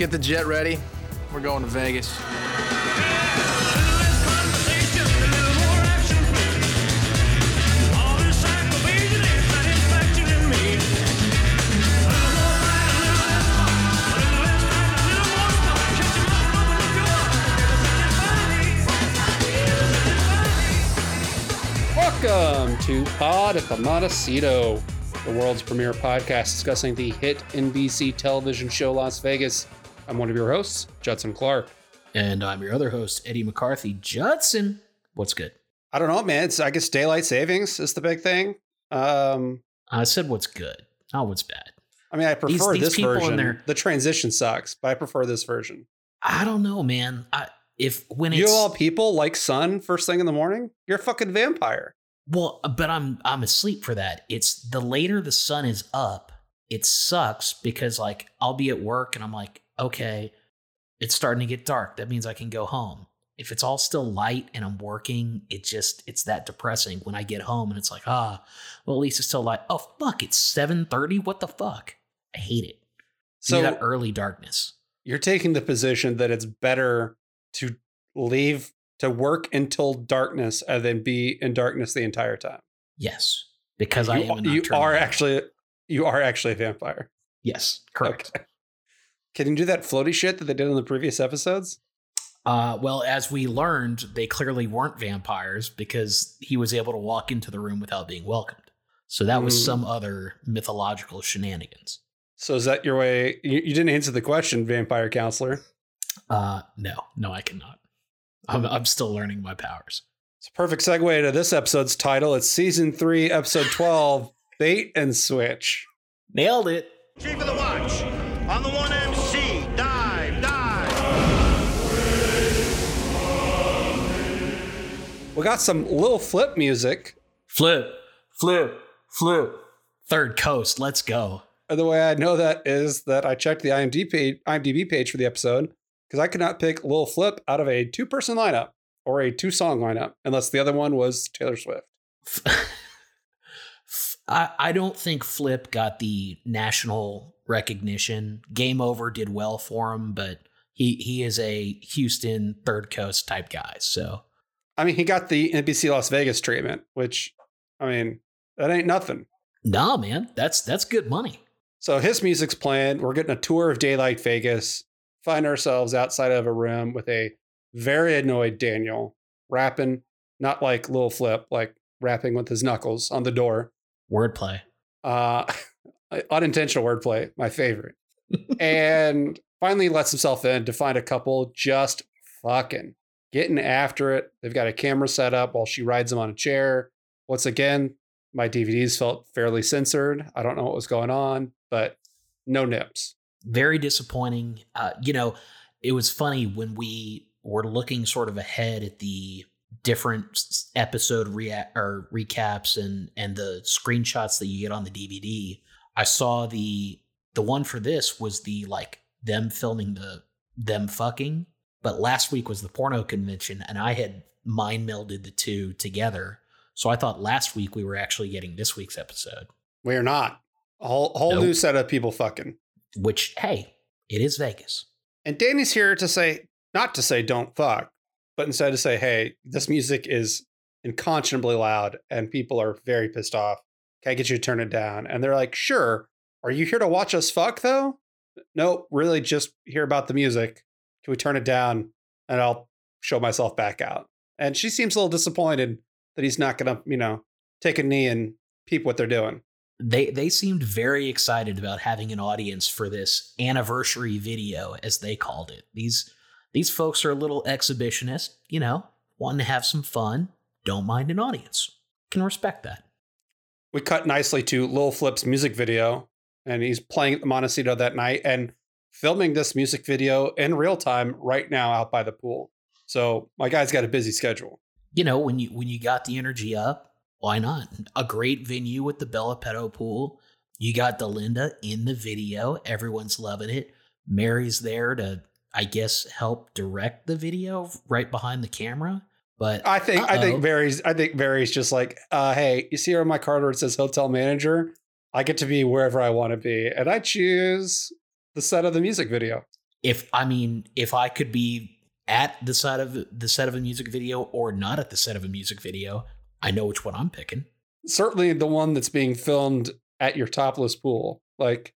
Get the jet ready. We're going to Vegas. Welcome to Pod at the Montecito, the world's premier podcast discussing the hit NBC television show Las Vegas. I'm one of your hosts, Judson Clark. And I'm your other host, Eddie McCarthy. Judson, what's good? I don't know, man. It's I guess daylight savings is the big thing. Um, I said what's good, not what's bad. I mean, I prefer these this version. there- The transition sucks, but I prefer this version. I don't know, man. I if when You it's all people like sun first thing in the morning. You're a fucking vampire. well, but I'm I'm asleep for that. It's the later the sun is up, it sucks because like I'll be at work and I'm like, okay, it's starting to get dark. That means I can go home. If it's all still light and I'm working, it just it's that depressing when I get home and it's like, ah, well at least it's still light. Oh fuck, it's 7:30. What the fuck? I hate it. So that early darkness. you're taking the position that it's better to leave to work until darkness and then be in darkness the entire time. Yes, because I you, am. You are actually you are actually a vampire. yes, correct. Okay. Can you do that floaty shit that they did in the previous episodes? Uh, well, as we learned, they clearly weren't vampires because he was able to walk into the room without being welcomed. So that was Mm. some other mythological shenanigans. So is that your way? You, you didn't answer the question, vampire counselor. Uh, no, no, I cannot. I'm, I'm still learning my powers. It's a perfect segue to this episode's title. It's season three, episode twelve, bait and switch. Nailed it. Chief of the watch, on the one MC, We got some little flip music. Flip, flip, flip. Third coast. Let's go. And the way I know that is that I checked the IMDb page, IMDb page for the episode because I could not pick Lil Flip out of a two person lineup or a two song lineup unless the other one was Taylor Swift. I, I don't think Flip got the national recognition. Game Over did well for him, but he he is a Houston third coast type guy. So I mean, he got the NBC Las Vegas treatment, which, I mean, that ain't nothing. nah, man, that's that's good money. So his music's playing. We're getting a tour of Daylight Vegas. Find ourselves outside of a room with a very annoyed Daniel rapping, not like Lil Flip, like rapping with his knuckles on the door. Wordplay. Uh, unintentional wordplay, my favorite. and finally lets himself in to find a couple just fucking getting after it. They've got a camera set up while she rides him on a chair. Once again, my DVDs felt fairly censored. I don't know what was going on, but no nips. Very disappointing. Uh, you know, it was funny when we were looking sort of ahead at the different episode rea- or recaps and and the screenshots that you get on the DVD. I saw the the one for this was the like them filming the them fucking, but last week was the porno convention, and I had mind melded the two together. So I thought last week we were actually getting this week's episode, We are not. A whole, whole Nope. new set of people fucking. which hey, it is Vegas. And Danny's here to say, not to say don't fuck, but instead to say, hey, this music is unconscionably loud and people are very pissed off. Can I get you to turn it down? And they're like, sure. Are you here to watch us fuck though? Nope, really just hear about the music. Can we turn it down? And I'll show myself back out. And she seems a little disappointed that he's not gonna, you know, take a knee and peep what they're doing. they they seemed very excited about having an audience for this anniversary video as they called it these these folks are a little exhibitionist you know wanting to have some fun don't mind an audience can respect that we cut nicely to Lil Flip's music video, and he's playing at the Montecito that night and filming this music video in real time right now out by the pool. So my guy's got a busy schedule. you know when you when you got the energy up why not a great venue with the bella petto pool you got delinda in the video everyone's loving it mary's there to i guess help direct the video right behind the camera but I think I Uh-oh. think Barry's I think Barry's just like, uh, hey, you see here on my card where it says hotel manager? I get to be wherever I want to be, and I choose the set of the music video. if I mean, if I could be at the side of the set of a music video or not at the set of a music video, I know which one I'm picking. Certainly the one that's being filmed at your topless pool. Like,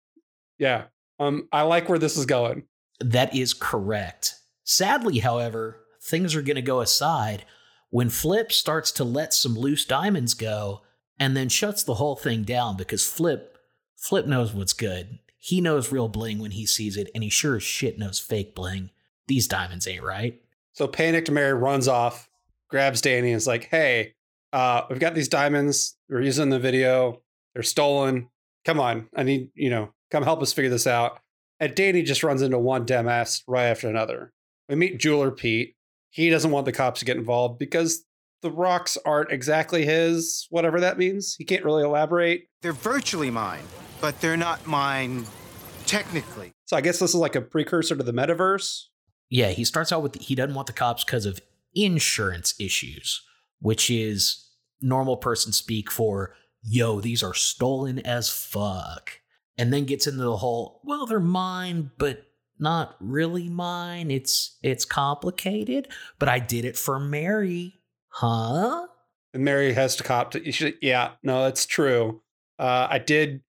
yeah. Um, I like where this is going. That is correct. Sadly, however, things are going to go aside when Flip starts to let some loose diamonds go and then shuts the whole thing down because Flip Flip knows what's good. He knows real bling when he sees it, and he sure as shit knows fake bling. These diamonds ain't right. So panicked Mary runs off, grabs Danny, and is like, "Hey, uh, we've got these diamonds. We're using the video. They're stolen. Come on, I need you know, come help us figure this out." And Danny just runs into one dumbass right after another. We meet jeweler Pete. He doesn't want the cops to get involved because the rocks aren't exactly his, whatever that means. He can't really elaborate. They're virtually mine, but they're not mine technically. So I guess this is like a precursor to the metaverse. Yeah, he starts out with he doesn't want the cops because of insurance issues, which is normal person speak for yo, these are stolen as fuck. And then gets into the whole, well, they're mine, but not really mine. It's it's complicated, but I did it for Mary. Huh? And Mary has to cop to, she, yeah, no, it's true. Uh, I did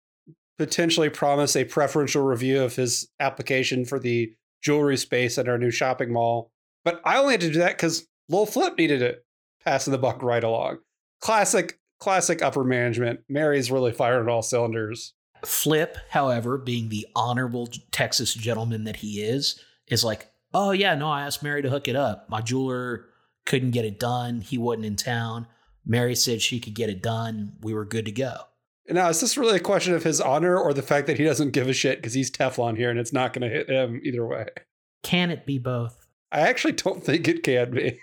potentially promise a preferential review of his application for the jewelry space at our new shopping mall, but I only had to do that because Lil Flip needed it, passing the buck right along. Classic, classic upper management. Mary's really firing all cylinders. Flip, however, being the honorable Texas gentleman that he is, is like, oh yeah, no, I asked Mary to hook it up. My jeweler couldn't get it done. He wasn't in town. Mary said she could get it done. We were good to go. Now, is this really a question of his honor or the fact that he doesn't give a shit because he's Teflon here and it's not going to hit him either way? Can it be both? I actually don't think it can be.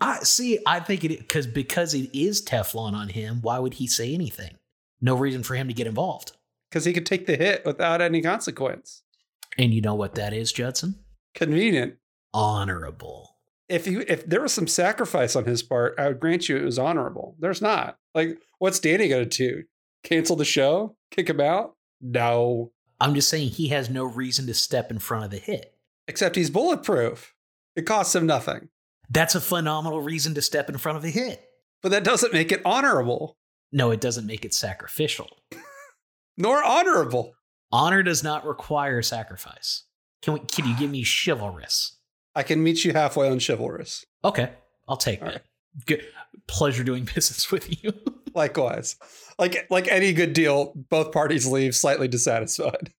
I see. I think it because because it is Teflon on him. Why would he say anything? No reason for him to get involved. Because he could take the hit without any consequence. And you know what that is, Judson? Convenient. Honorable. If you if there was some sacrifice on his part, I would grant you it was honorable. There's not. Like, what's Danny gonna do? Cancel the show? Kick him out? No. I'm just saying he has no reason to step in front of the hit. Except he's bulletproof. It costs him nothing. That's a phenomenal reason to step in front of a hit. But that doesn't make it honorable. No, it doesn't make it sacrificial. Nor honorable. Honor does not require sacrifice. Can we can you give me chivalrous? I can meet you halfway on chivalrous. Okay, I'll take All that. right. Good pleasure doing business with you. Likewise. Like like any good deal, both parties leave slightly dissatisfied.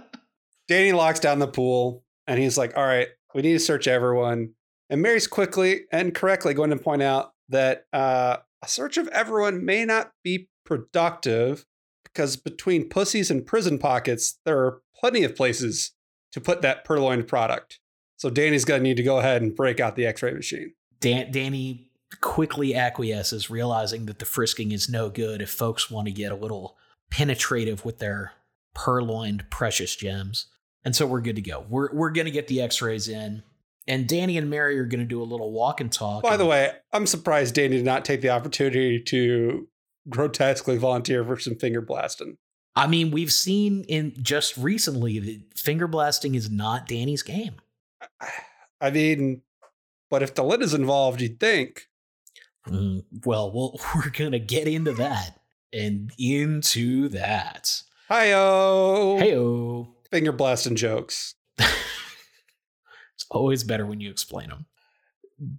Danny locks down the pool and he's like, all right, we need to search everyone. And Mary's quickly and correctly going to point out that uh, a search of everyone may not be productive because between pussies and prison pockets, there are plenty of places to put that purloined product. So Danny's going to need to go ahead and break out the x ray machine. Dan- Danny quickly acquiesces, realizing that the frisking is no good if folks want to get a little penetrative with their purloined precious gems. And so we're good to go. We're we're gonna get the X-rays in, and Danny and Mary are gonna do a little walk and talk. By the way, I'm surprised Danny did not take the opportunity to grotesquely volunteer for some finger blasting. I mean, we've seen in just recently that finger blasting is not Danny's game. I mean, but if the lid is involved, you'd think. Mm, well, well, we're gonna get into that and into that. Hi-yo! Heyo. Finger blasting jokes. It's always better when you explain them.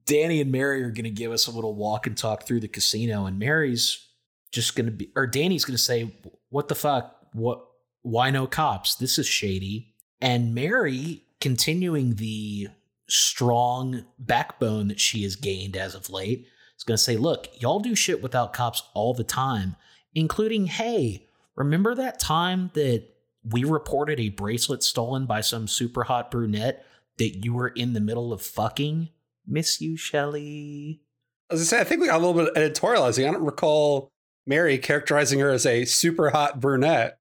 Danny and Mary are going to give us a little walk and talk through the casino, and Mary's just going to be, or Danny's going to say, "What the fuck? What? Why no cops? This is shady." And Mary, continuing the strong backbone that she has gained as of late, is going to say, "Look, y'all do shit without cops all the time, including, hey, remember that time that we reported a bracelet stolen by some super hot brunette that you were in the middle of fucking? Miss you, Shelly. As I say, I think we got a little bit of editorializing. I don't recall Mary characterizing her as a super hot brunette.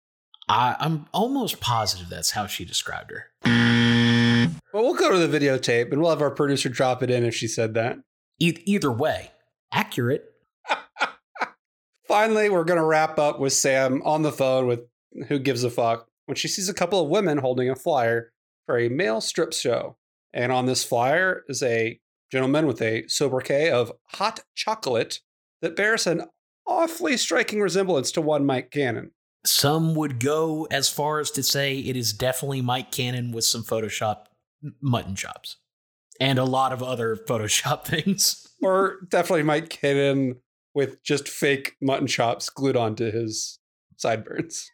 I, I'm almost positive that's how she described her. Well, we'll go to the videotape and we'll have our producer drop it in if she said that. E- either way, accurate. Finally, we're going to wrap up with Sam on the phone with Who Gives a Fuck when she sees a couple of women holding a flyer for a male strip show. And on this flyer is a gentleman with a sobriquet of hot chocolate that bears an awfully striking resemblance to one Mike Cannon. Some would go as far as to say it is definitely Mike Cannon with some Photoshop mutton chops and a lot of other Photoshop things. Or definitely Mike Cannon with just fake mutton chops glued onto his sideburns.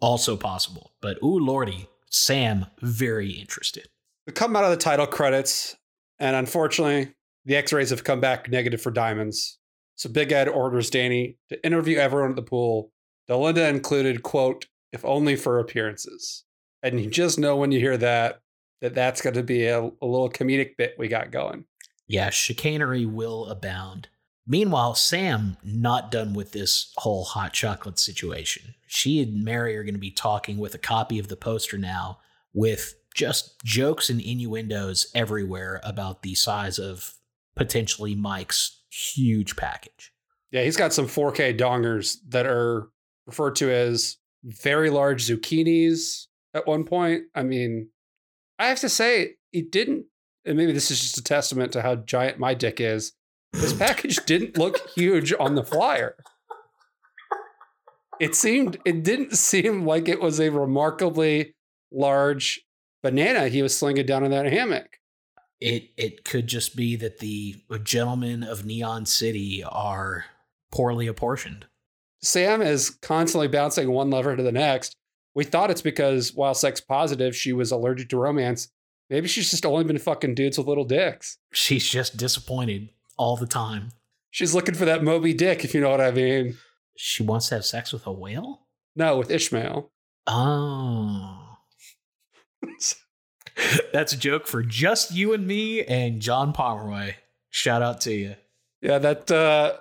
Also possible. But ooh, lordy, Sam, very interested. We come out of the title credits, and unfortunately, the x rays have come back negative for diamonds. So Big Ed orders Danny to interview everyone at the pool, Delinda included, quote, if only for appearances. And you just know when you hear that, that that's going to be a, a little comedic bit we got going. Yeah, chicanery will abound. Meanwhile, Sam not done with this whole hot chocolate situation. She and Mary are going to be talking with a copy of the poster now with just jokes and innuendos everywhere about the size of potentially Mike's huge package. Yeah, he's got some 4K dongers that are referred to as very large zucchinis at one point. I mean, I have to say, it didn't, and maybe this is just a testament to how giant my dick is. This package didn't look huge on the flyer. It seemed, it didn't seem like it was a remarkably large banana he was slinging down in that hammock. It it could just be that the gentlemen of Neon City are poorly apportioned. Sam is constantly bouncing one lever to the next. We thought it's because while sex positive, she was allergic to romance. Maybe she's just only been fucking dudes with little dicks. She's just disappointed all the time. She's looking for that Moby Dick, if you know what I mean. She wants to have sex with a whale? No, with Ishmael. Oh. That's a joke for just you and me and John Pomeroy. Shout out to you. Yeah, that uh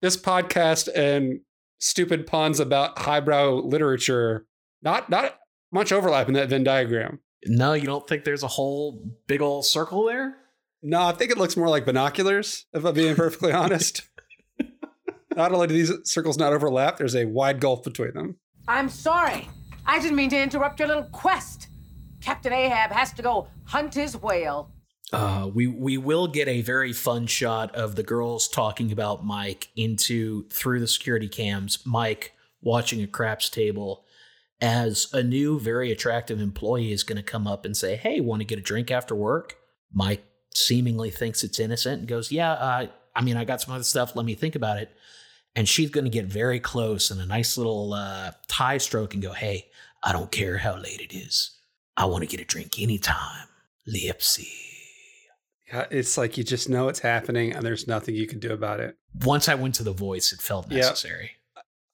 this podcast and stupid puns about highbrow literature, not not much overlap in that Venn diagram. No, you don't think there's a whole big old circle there? No, I think it looks more like binoculars, if I'm being perfectly honest. Not only do these circles not overlap, there's a wide gulf between them. I'm sorry. I didn't mean to interrupt your little quest. Captain Ahab has to go hunt his whale. Uh, we we will get a very fun shot of the girls talking about Mike into through the security cams. Mike watching a craps table as a new, very attractive employee is going to come up and say, "Hey, want to get a drink after work?" Mike seemingly thinks it's innocent and goes, "Yeah, uh, I mean, I got some other stuff. Let me think about it." And she's going to get very close and a nice little uh, tie stroke and go, "Hey, I don't care how late it is. I want to get a drink anytime." Lipsy. Yeah, it's like you just know it's happening and there's nothing you can do about it. Once I went to the voice, it felt Yep.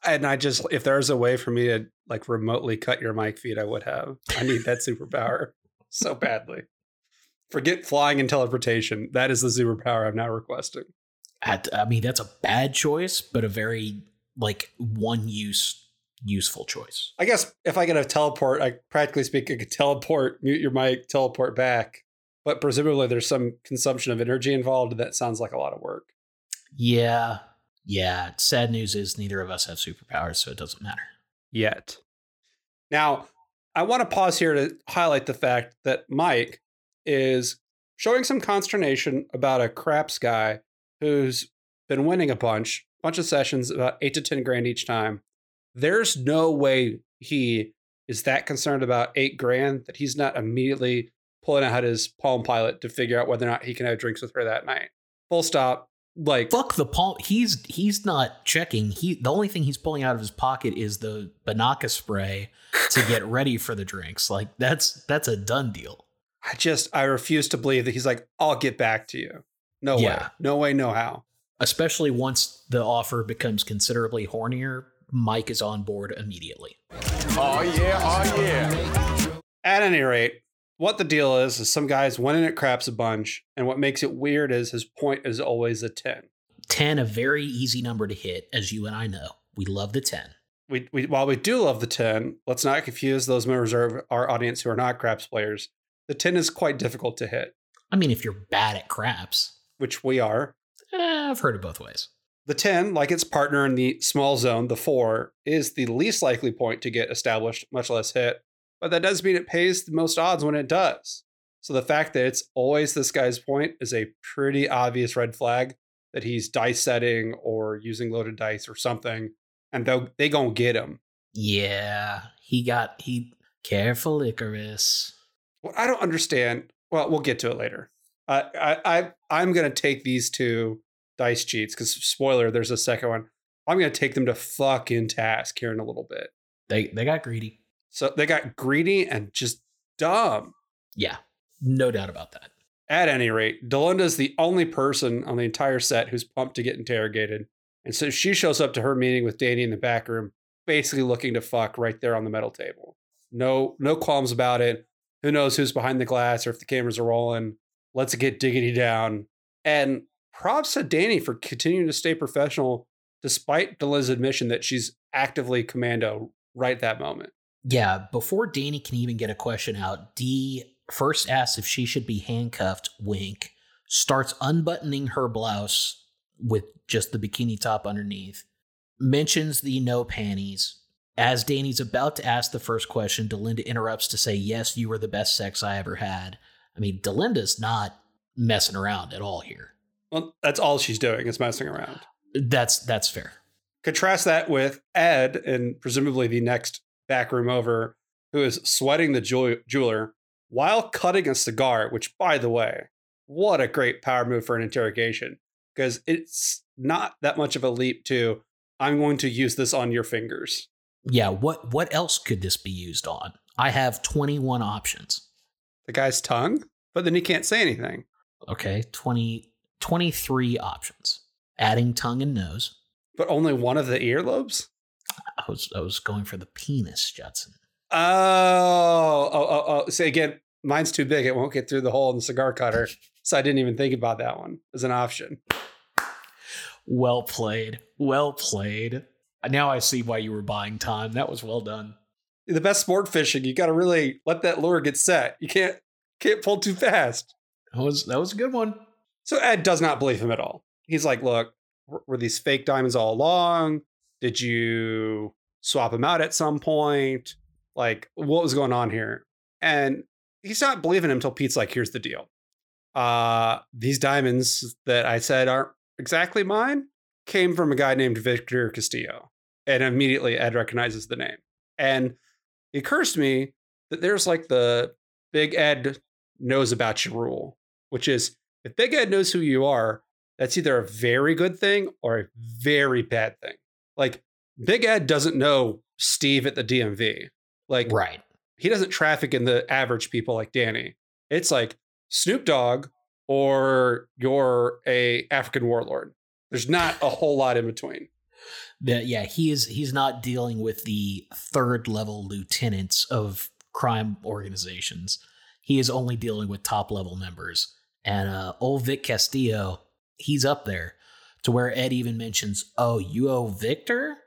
Necessary. And I just, if there's a way for me to like remotely cut your mic feed, I would have. I need that superpower so badly. Forget flying and teleportation. That is the superpower I'm now requesting. I, I mean, that's a bad choice, but a very like one use useful choice. I guess if I get a teleport, I practically speaking could teleport, mute your mic, teleport back. But presumably there's some consumption of energy involved. That sounds like a lot of work. Yeah, yeah. Sad news is neither of us have superpowers, so it doesn't matter. yet. Now, I want to pause here to highlight the fact that Mike is showing some consternation about a craps guy who's been winning a bunch, bunch of sessions, about eight to 10 grand each time. There's no way he is that concerned about eight grand that he's not immediately pulling out his Palm Pilot to figure out whether or not he can have drinks with her that night. Full stop. Like, Fuck the palm. He's he's not checking. He the only thing he's pulling out of his pocket is the Binaca spray to get ready for the drinks. Like that's that's a done deal. I just, I refuse to believe that he's like, I'll get back to you. No way. No way, no how. Especially once the offer becomes considerably hornier, Mike is on board immediately. Oh, yeah, oh, yeah. At any rate, what the deal is, is some guy's winning at craps a bunch. And what makes it weird is his point is always a 10. 10, a very easy number to hit, as you and I know. We love the 10. We, we, while we do love the 10, let's not confuse those members of our audience who are not craps players. The 10 is quite difficult to hit, I mean, if you're bad at craps, which we are. eh, I've heard it both ways. The 10, like its partner in the small zone, the 4, is the least likely point to get established, much less hit. But that does mean it pays the most odds when it does. So the fact that it's always this guy's point is a pretty obvious red flag that he's dice setting or using loaded dice or something, and they they gonna get him. Yeah, he got he careful Icarus. What I don't understand. Well, we'll get to it later. I I, I I'm gonna take these two dice cheats because spoiler, there's a second one. I'm gonna take them to fucking task here in a little bit. They they got greedy. So they got greedy and just dumb. Yeah, no doubt about that. At any rate, Delinda's the only person on the entire set who's pumped to get interrogated. And so she shows up to her meeting with Danny in the back room, basically looking to fuck right there on the metal table. No, no qualms about it. Who knows who's behind the glass or if the cameras are rolling. Let's get diggity down. And props to Danny for continuing to stay professional despite Delinda's admission that she's actively commando right that moment. Yeah, before Danny can even get a question out, Dee first asks if she should be handcuffed, wink, starts unbuttoning her blouse with just the bikini top underneath, mentions the no panties. As Danny's about to ask the first question, Delinda interrupts to say, Yes, you were the best sex I ever had. I mean, Delinda's not messing around at all here. Well, that's all she's doing is messing around. That's that's fair. Contrast that with Ed and presumably the next back room over, who is sweating the jeweler while cutting a cigar, which, by the way, what a great power move for an interrogation because it's not that much of a leap to I'm going to use this on your fingers. Yeah, what what else could this be used on? I have 21 options. The guy's tongue, but then he can't say anything. Okay, 20 23 options. Adding tongue and nose. But only one of the earlobes? I was I was going for the penis, Judson. Oh, oh, oh, oh. Say again, mine's too big. It won't get through the hole in the cigar cutter. So I didn't even think about that one as an option. Well played. Well played. Now I see why you were buying time. That was well done. The best sport fishing, you got to really let that lure get set. You can't can't pull too fast. That was that was a good one. So Ed does not believe him at all. He's like, "Look, were these fake diamonds all along? Did you swap them out at some point? Like, what was going on here?" And he's not believing him until Pete's like, "Here's the deal. Uh, these diamonds that I said aren't exactly mine came from a guy named Victor Castillo." And immediately Ed recognizes the name. And it occurs to me that there's like the Big Ed knows about you rule, which is if Big Ed knows who you are, that's either a very good thing or a very bad thing. Like Big Ed doesn't know Steve at the DMV. Like right. He doesn't traffic in the average people like Danny. It's like Snoop Dogg or you're a African warlord. There's not a whole lot in between. That yeah, he is he's not dealing with the third level lieutenants of crime organizations. He is only dealing with top level members. And uh, old Vic Castillo, he's up there to where Ed even mentions, "Oh, you owe Victor."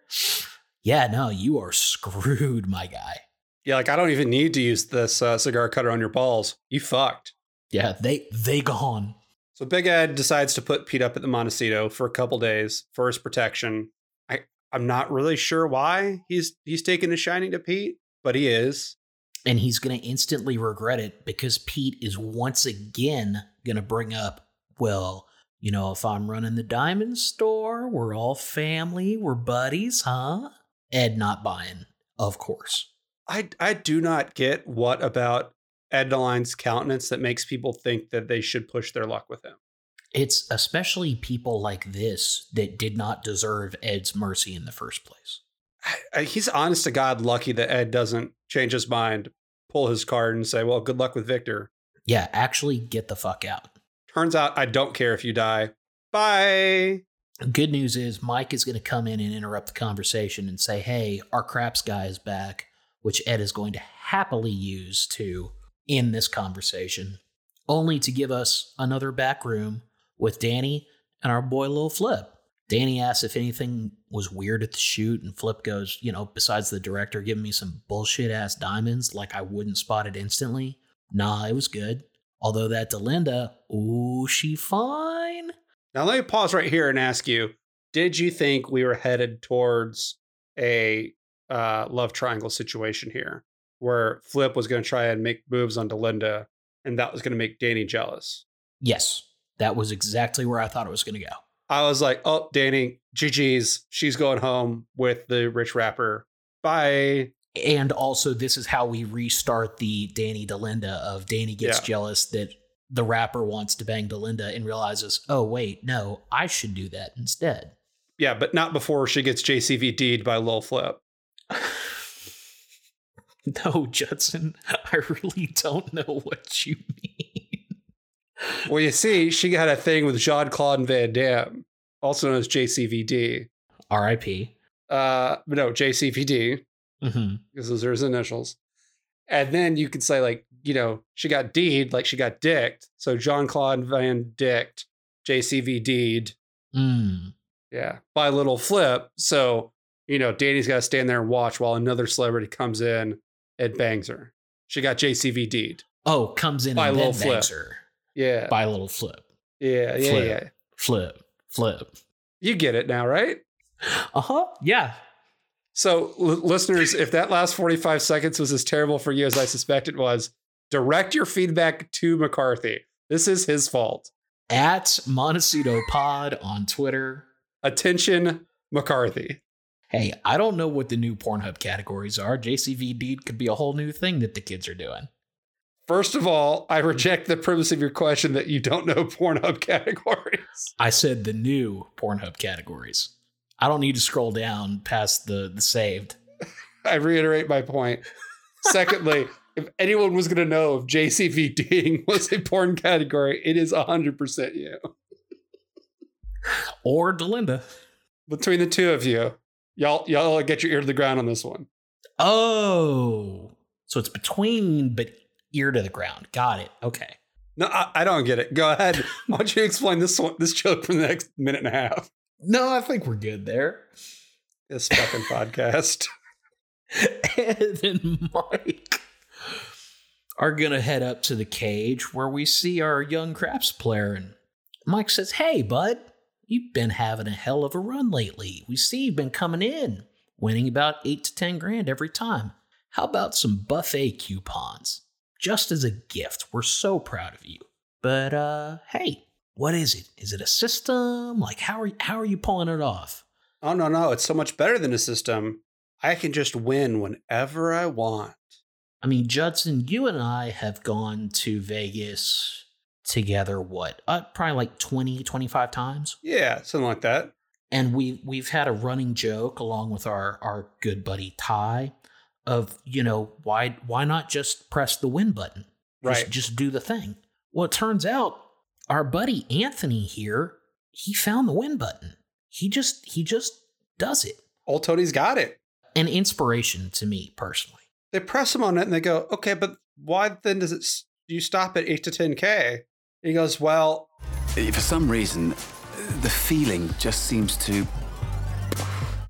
Yeah, no, you are screwed, my guy. Yeah, like I don't even need to use this uh, cigar cutter on your balls. You fucked. Yeah, they they gone. So Big Ed decides to put Pete up at the Montecito for a couple days for his protection. I I'm not really sure why he's he's taking a shining to Pete, but he is. And he's going to instantly regret it because Pete is once again going to bring up, well, you know, if I'm running the diamond store, we're all family, we're buddies, huh? Ed not buying, of course. I I do not get what about Ed Deline's countenance that makes people think that they should push their luck with him. It's especially people like this that did not deserve Ed's mercy in the first place. I, I, he's honest to God lucky that Ed doesn't change his mind, pull his card, and say, "Well, good luck with Victor." Yeah, actually get the fuck out. Turns out I don't care if you die. Bye. Good news is Mike is going to come in and interrupt the conversation and say, "Hey, our craps guy is back," which Ed is going to happily use to end this conversation, only to give us another back room with Danny and our boy Lil Flip. Danny asks if anything was weird at the shoot, and Flip goes, you know, besides the director giving me some bullshit ass diamonds, like I wouldn't spot it instantly. Nah, it was good. Although that Delinda, ooh, she fine. Now let me pause right here and ask you: Did you think we were headed towards a uh, love triangle situation here, where Flip was going to try and make moves on Delinda, and that was going to make Danny jealous. Yes, that was exactly where I thought it was going to go. I was like, oh, Danny, GG's. She's going home with the rich rapper. Bye. And also, this is how we restart the Danny Delinda of Danny gets Yeah. jealous that the rapper wants to bang Delinda and realizes, oh, wait, no, I should do that instead. Yeah, but not before she gets JCVD'd by Lil Flip. No, Judson, I really don't know what you mean. Well, you see, she had a thing with Jean Claude Van Damme, also known as JCVD. R.I.P. Uh, no, JCVD, hmm because those are his initials. And then you could say, like, you know, she got D'd, like she got dicked. So Jean Claude Van Dicked, JCVD'd, Mm. yeah, by Little Flip. So, you know, Danny's got to stand there and watch while another celebrity comes in and bangs her. She got JCVD'd. Oh, comes in By and Lil then Flip. bangs her Yeah. by a little flip, yeah, yeah, Flip. yeah. flip, flip. You get it now, right? Uh huh. Yeah. So, l- listeners, if that last 45 seconds was as terrible for you as I suspect it was, direct your feedback to McCarthy. This is his fault. At Montecito Pod on Twitter. Attention, McCarthy. Hey, I don't know what the new Pornhub categories are. JCVD could be a whole new thing that the kids are doing. First of all, I reject the premise of your question that you don't know Pornhub categories. I said the new Pornhub categories. I don't need to scroll down past the the saved. I reiterate my point. Secondly, if anyone was going to know if JCVDing was a porn category, it is 100% you. Or Delinda. Between the two of you, y'all y'all get your ear to the ground on this one. Oh. So it's between but ear to the ground. Got it. Okay. No, I, I don't get it. Go ahead. Why don't you explain this one, this joke for the next minute and a half? No, I think we're good there. This fucking podcast. Ed and Mike are gonna head up to the cage where we see our young craps player, and Mike says, "Hey, bud, you've been having a hell of a run lately. We see you've been coming in, winning about eight to ten grand every time. How about some buffet coupons, just as a gift? We're so proud of you. But uh, hey, what is it? Is it a system? Like, how are how are you pulling it off?" Oh no, no, it's so much better than a system. I can just win whenever I want. I mean, Judson, you and I have gone to Vegas together, what? Uh, probably like 20, 25 times. Yeah, something like that. And we, we've had a running joke along with our, our good buddy Ty of, you know, why, why not just press the win button? Just, Right. just do the thing. Well, it turns out our buddy Anthony here, he found the win button. He just, he just does it. Old Tony's got it. An inspiration to me personally. They press him on it and they go, okay, but why then does it, s- you stop at 8 to 10K? He goes, well, eh, For some reason, the feeling just seems to.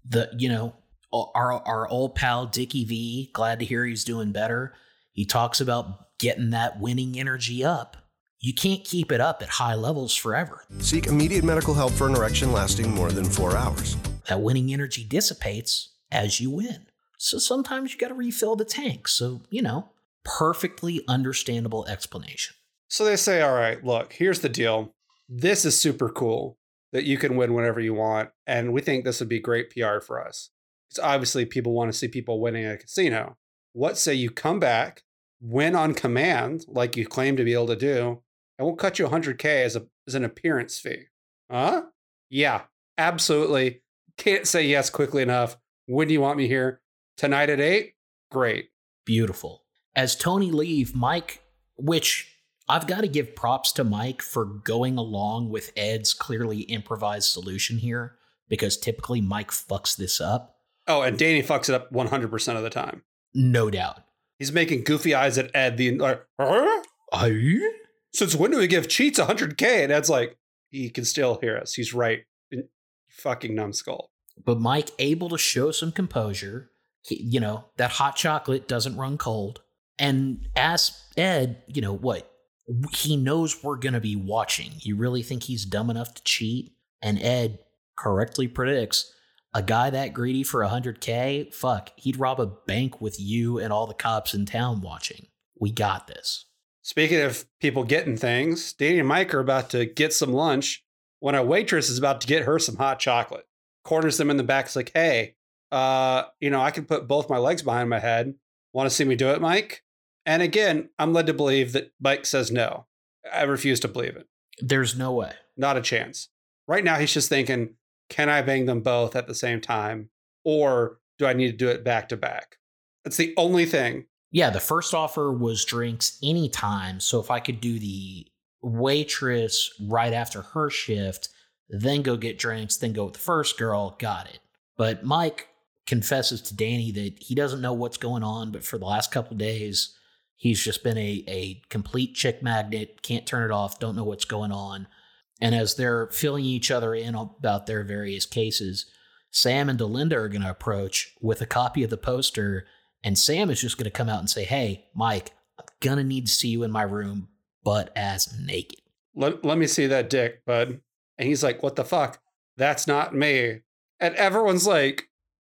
the you know our our old pal Dickie V. Glad to hear he's doing better. He talks about getting that winning energy up. You can't keep it up at high levels forever. Seek immediate medical help for an erection lasting more than four hours. That winning energy dissipates as you win. So sometimes you got to refill the tank. So you know, perfectly understandable explanation. so they say, all right, look, here's the deal. This is super cool that you can win whenever you want. And we think this would be great PR for us. Because obviously people want to see people winning at a casino. What say you come back, win on command, like you claim to be able to do, and we'll cut you 100K as, a, as an appearance fee? Huh? Yeah, absolutely. Can't say yes quickly enough. When do you want me here? Tonight at 8? Great. Beautiful. As Tony leave, Mike, which I've got to give props to Mike for going along with Ed's clearly improvised solution here, because typically Mike fucks this up. Oh, and Danny fucks it up 100% of the time. No doubt. He's making goofy eyes at Ed. The like, huh? Since when do we give cheats 100k? And Ed's like, he can still hear us. He's right. Fucking numbskull. But Mike able to show some composure. He, you know, that hot chocolate doesn't run cold. And ask Ed, you know, what? He knows we're going to be watching. You really think he's dumb enough to cheat? And Ed correctly predicts a guy that greedy for 100K, fuck, he'd rob a bank with you and all the cops in town watching. We got this. Speaking of people getting things, Danny and Mike are about to get some lunch when a waitress is about to get her some hot chocolate. Corners them in the back. It's like, hey, uh, you know, I can put both my legs behind my head. Want to see me do it, Mike? And again, I'm led to believe that Mike says no. I refuse to believe it. There's no way. Not a chance. Right now, he's just thinking, can I bang them both at the same time? Or do I need to do it back to back? That's the only thing. Yeah, the first offer was drinks anytime. So if I could do the waitress right after her shift, then go get drinks, then go with the first girl, got it. But Mike confesses to Danny that he doesn't know what's going on, but for the last couple days, he's just been a, a complete chick magnet, can't turn it off, don't know what's going on. And as they're filling each other in about their various cases, Sam and Delinda are going to approach with a copy of the poster, and Sam is just going to come out and say, Hey, Mike, I'm going to need to see you in my room, but as naked. Let, let me see that dick, bud. And he's like, What the fuck? That's not me. And everyone's like,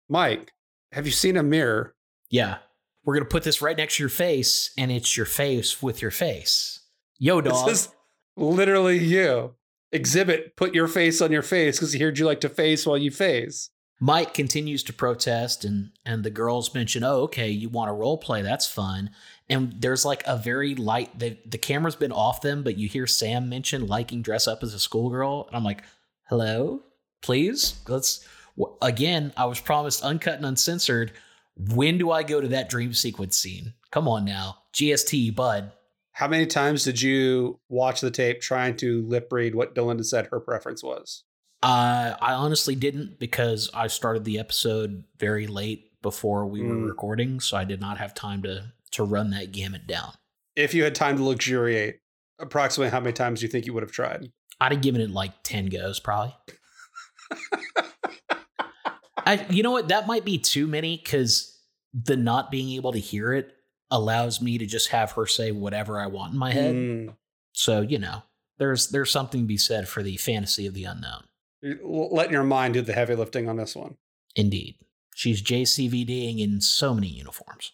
Mike, have you seen a mirror? Yeah. We're going to put this right next to your face, and it's your face with your face. Yo, dog. This is literally you. Exhibit, put your face on your face because he heard you like to face while you face. Mike continues to protest, and and the girls mention, "Oh, okay, you want to role play? That's fun." And there's like a very light. The the camera's been off them, but you hear Sam mention liking dress up as a schoolgirl, and I'm like, "Hello, please, let's." Again, I was promised uncut and uncensored. When do I go to that dream sequence scene? Come on now, GST, bud. How many times did you watch the tape trying to lip read what Delinda said her preference was? Uh, I honestly didn't because I started the episode very late before we were Mm. recording, so I did not have time to to run that gamut down. If you had time to luxuriate, approximately how many times do you think you would have tried? I'd have given it like ten goes, probably. I, you know what? That might be too many because the not being able to hear it allows me to just have her say whatever I want in my head. Mm. So you know, there's there's something to be said for the fantasy of the unknown. You're letting your mind do the heavy lifting on this one. Indeed, she's JCVDing in so many uniforms.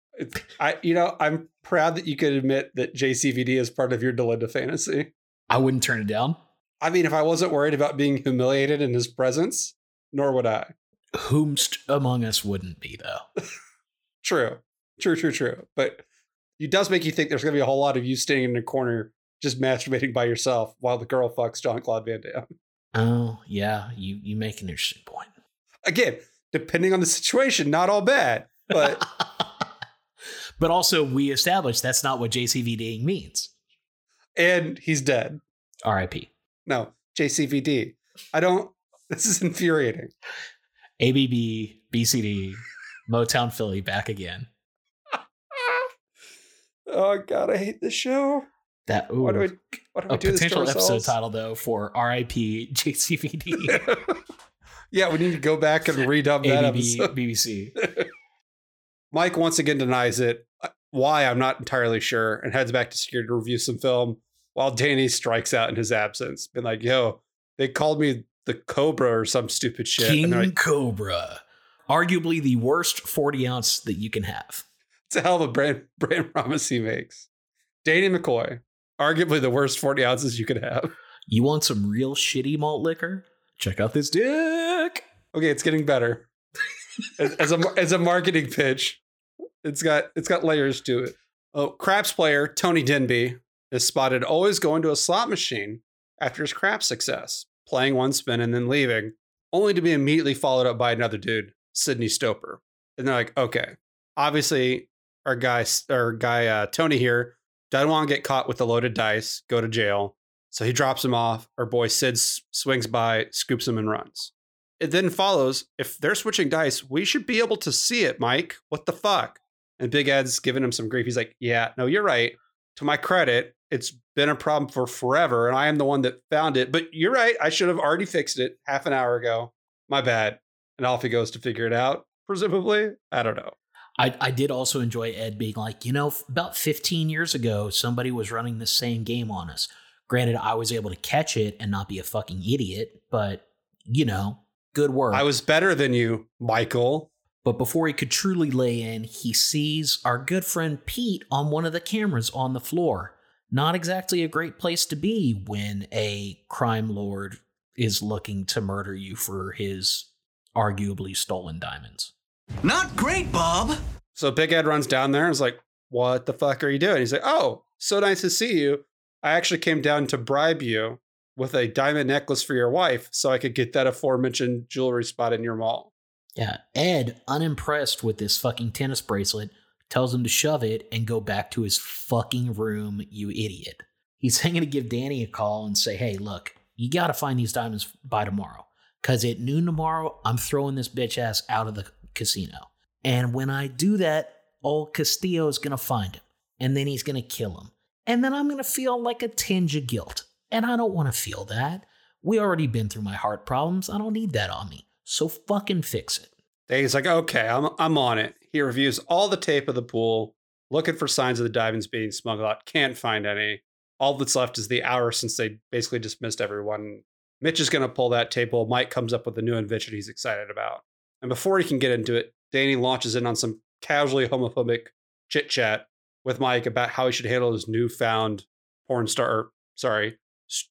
I, you know, I'm proud that you could admit that JCVD is part of your Delinda fantasy. I wouldn't turn it down. I mean, if I wasn't worried about being humiliated in his presence, nor would I. Whomst among us wouldn't be though. True, true, true, true. But it does make you think there's going to be a whole lot of you standing in a corner just masturbating by yourself while the girl fucks Jean Claude Van Damme. Oh yeah, you you make an interesting point. Again, depending on the situation, not all bad. But But also, we established that's not what JCVDing means. and he's dead. R.I.P. No, JCVD. I don't. This is infuriating. ABB, BCD, Motown Philly back again. Oh God, I hate this show. That ooh, Why do we? Why do we a do potential episode title though for R.I.P. JCVD, yeah, we need to go back and redub that ABB, episode. BBC. Mike once again denies it. Why I'm not entirely sure, and heads back to security to review some film. While Danny strikes out in his absence, been like, "Yo, they called me the Cobra or some stupid shit." King like, Cobra, arguably the worst forty ounce that you can have. it's a hell of a brand brand promise he makes. Danny McCoy, arguably the worst 40 ounces you could have. You want some real shitty malt liquor? Check out this dick. Okay, it's getting better. as, as a as a marketing pitch, it's got it's got layers to it. Oh, craps player Tony Denby is spotted always going to a slot machine after his craps success, playing one spin and then leaving, only to be immediately followed up by another dude, Sidney Stoper. And they're like, okay, obviously our guy our guy uh, Tony here doesn't want to get caught with the loaded dice, go to jail. So he drops him off. Our boy Sid swings by, scoops him, and runs. It then follows if they're switching dice, we should be able to see it, Mike. What the fuck? And Big Ed's giving him some grief. He's like, Yeah, no, you're right. To my credit, it's been a problem for forever, and I am the one that found it. But you're right. I should have already fixed it half an hour ago. My bad. And off he goes to figure it out, presumably. I don't know. I, I did also enjoy Ed being like, you know, about 15 years ago, somebody was running the same game on us. Granted, I was able to catch it and not be a fucking idiot, but, you know, Good work. I was better than you, Michael. But before he could truly lay in, he sees our good friend Pete on one of the cameras on the floor. Not exactly a great place to be when a crime lord is looking to murder you for his arguably stolen diamonds. Not great, Bob. So Big Ed runs down there and is like, What the fuck are you doing? He's like, Oh, so nice to see you. I actually came down to bribe you with a diamond necklace for your wife so I could get that aforementioned jewelry spot in your mall. Yeah, Ed, unimpressed with this fucking tennis bracelet, tells him to shove it and go back to his fucking room, you idiot. He's going to give Danny a call and say, hey, look, you got to find these diamonds by tomorrow. Because at noon tomorrow, I'm throwing this bitch ass out of the casino. And when I do that, old Castillo is going to find him. And then he's going to kill him. And then I'm going to feel like a tinge of guilt. And I don't want to feel that. We already been through my heart problems. I don't need that on me. So fucking fix it. He's like, okay, I'm I'm on it. He reviews all the tape of the pool, looking for signs of the diamonds being smuggled out. Can't find any. All that's left is the hour since they basically dismissed everyone. Mitch is going to pull that table. Mike comes up with a new invention he's excited about. And before he can get into it, Danny launches in on some casually homophobic chit chat with Mike about how he should handle his newfound porn star, sorry,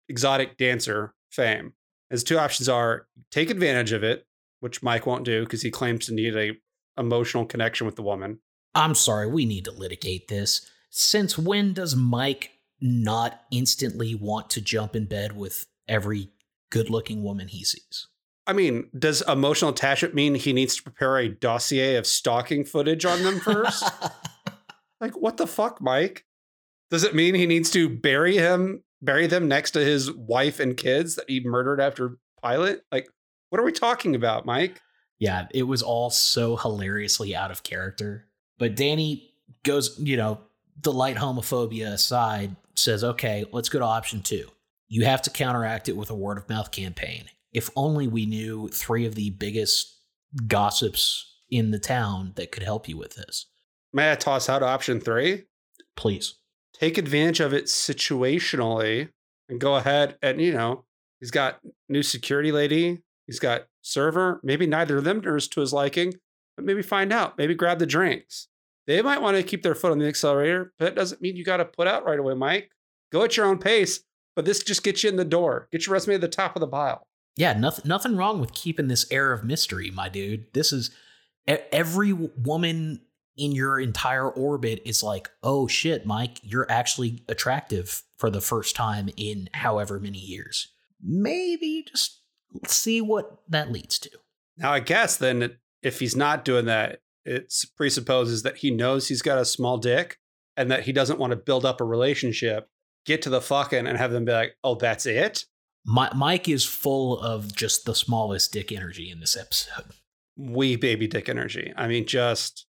exotic dancer fame. His two options are take advantage of it, which Mike won't do because he claims to need a emotional connection with the woman. I'm sorry, we need to litigate this. Since when does Mike not instantly want to jump in bed with every good looking woman he sees? I mean, does emotional attachment mean he needs to prepare a dossier of stalking footage on them first? like, what the fuck, Mike? Does it mean he needs to bury him, bury them next to his wife and kids that he murdered after Pilot? Like, what are we talking about, Mike? Yeah, it was all so hilariously out of character. But Danny goes, you know, the light homophobia aside, says, okay, let's go to option two. You have to counteract it with a word of mouth campaign. If only we knew three of the biggest gossips in the town that could help you with this. May I toss out option three? Please. Take advantage of it situationally and go ahead and, you know, he's got new security lady, he's got server. Maybe neither of them are to his liking, but maybe find out. Maybe grab the drinks. They might want to keep their foot on the accelerator, but it doesn't mean you got to put out right away, Mike. Go at your own pace, but this just gets you in the door. Get your resume at the top of the pile. Yeah, nothing nothing wrong with keeping this air of mystery, my dude. This is every woman in your entire orbit is like, "Oh shit, Mike, you're actually attractive for the first time in however many years." Maybe just see what that leads to. Now, I guess then if he's not doing that, it presupposes that he knows he's got a small dick and that he doesn't want to build up a relationship, get to the fucking and have them be like, "Oh, that's it." My, Mike is full of just the smallest dick energy in this episode. Wee baby dick energy. I mean, just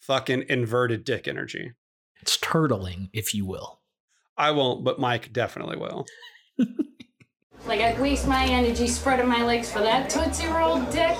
fucking inverted dick energy. It's turtling, if you will. I won't, but Mike definitely will. like I'd waste my energy spreading my legs for that Tootsie Roll dick.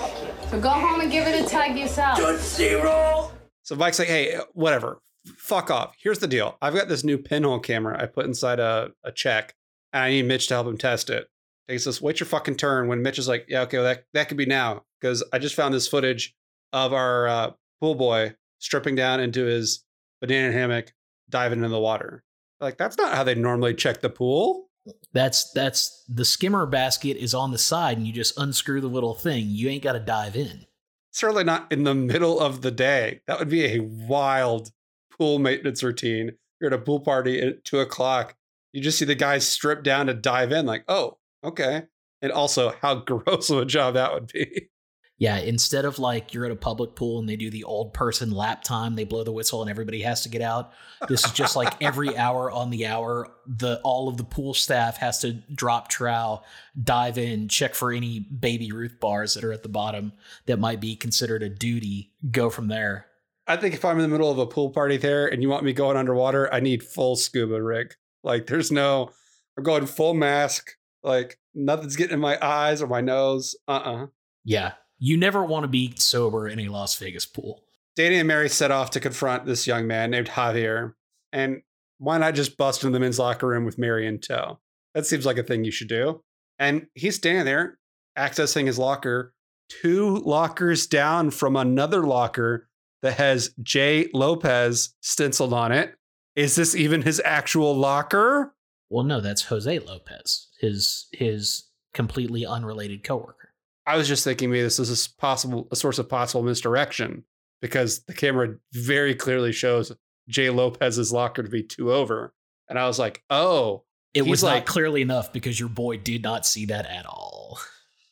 So go home and give it a tug yourself. Tootsie Roll! So Mike's like, hey, whatever. Fuck off. Here's the deal. I've got this new pinhole camera I put inside a, a check and I need Mitch to help him test it. He says, "Wait your fucking turn." When Mitch is like, "Yeah, okay, well, that that could be now," because I just found this footage of our uh, pool boy stripping down into his banana hammock, diving into the water. Like that's not how they normally check the pool. That's that's the skimmer basket is on the side, and you just unscrew the little thing. You ain't got to dive in. Certainly not in the middle of the day. That would be a wild pool maintenance routine. You're at a pool party at two o'clock you just see the guys strip down to dive in, like, oh, okay. And also, how gross of a job that would be. Yeah, instead of like you're at a public pool and they do the old person lap time, they blow the whistle and everybody has to get out. This is just like every hour on the hour, the all of the pool staff has to drop trowel, dive in, check for any baby Ruth bars that are at the bottom that might be considered a duty. Go from there. I think if I'm in the middle of a pool party there and you want me going underwater, I need full scuba rig. Like there's no, I'm going full mask. Like nothing's getting in my eyes or my nose. Uh uh Yeah. You never want to be sober in a Las Vegas pool. Danny and Mary set off to confront this young man named Javier. And why not just bust into the men's locker room with Mary in tow? That seems like a thing you should do. And he's standing there accessing his locker two lockers down from another locker that has J. Lopez stenciled on it. Is this even his actual locker? Well, no, that's Jose Lopez, his his completely unrelated coworker. I was just thinking maybe this is a possible a source of possible misdirection because the camera very clearly shows Jay Lopez's locker to be two over. And I was like, oh, It was like- not clearly enough because your boy did not see that at all.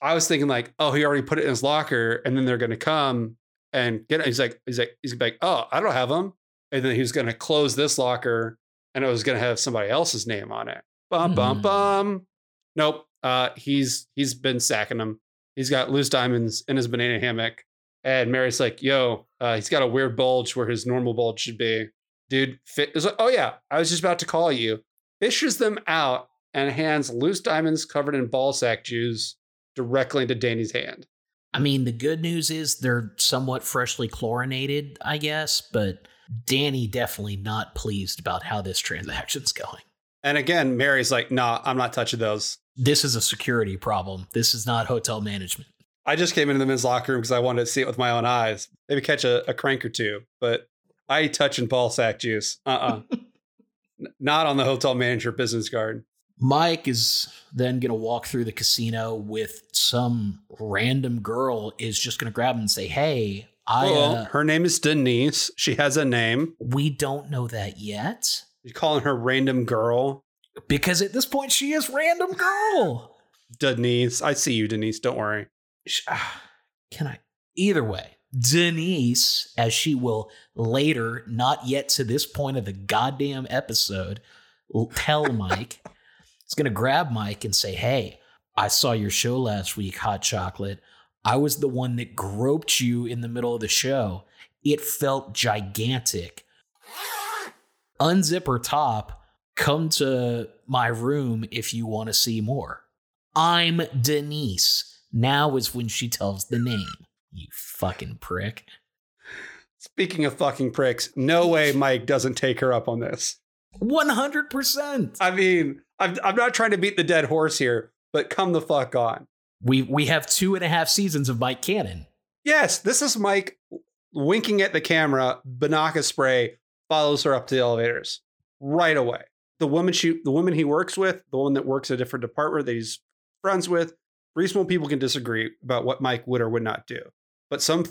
I was thinking like, oh, he already put it in his locker, and then they're gonna come and get it. He's like, he's like, he's like, oh, I don't have them. And then he was gonna close this locker, and it was gonna have somebody else's name on it. Bum bum Hmm. bum. Nope. Uh, he's he's been sacking them. He's got loose diamonds in his banana hammock, and Mary's like, yo, uh, he's got a weird bulge where his normal bulge should be. Dude, fit. Is like, oh yeah, I was just about to call you. Fishes them out and hands loose diamonds covered in ball sack juice directly into Danny's hand. I mean, the good news is they're somewhat freshly chlorinated, I guess, but Danny definitely not pleased about how this transaction's going. And again, Mary's like, nah, I'm not touching those. This is a security problem. This is not hotel management. I just came into the men's locker room because I wanted to see it with my own eyes. Maybe catch a, a crank or two, but I ain't touching ball sack juice. Uh uh not on the hotel manager business card. Mike is then going to walk through the casino with some random girl is just going to grab him and say, "Hey, I well, uh, her name is Denise. She has a name. we don't know that yet You're calling her random girl. because at this point she is random girl." Denise. I see you, Denise. Don't worry. Ah, Can I? Either way, Denise, as she will later, not yet to this point of the goddamn episode, tell Mike, is going to grab Mike and say, Hey, I saw your show last week, Hot Chocolate. I was the one that groped you in the middle of the show. It felt gigantic. Unzip her top. Come to my room if you want to see more. I'm Denise. Now is when she tells the name. You fucking prick. Speaking of fucking pricks, no way Mike doesn't take her up on this. 100%. I mean, I'm, I'm not trying to beat the dead horse here, but come the fuck on. We we have two and a half seasons of Mike Cannon. Yes, this is Mike winking at the camera. Binaca spray follows her up to the elevators right away. The woman she, the woman he works with, the one that works at a different department that he's friends with. Reasonable people can disagree about what Mike would or would not do, but some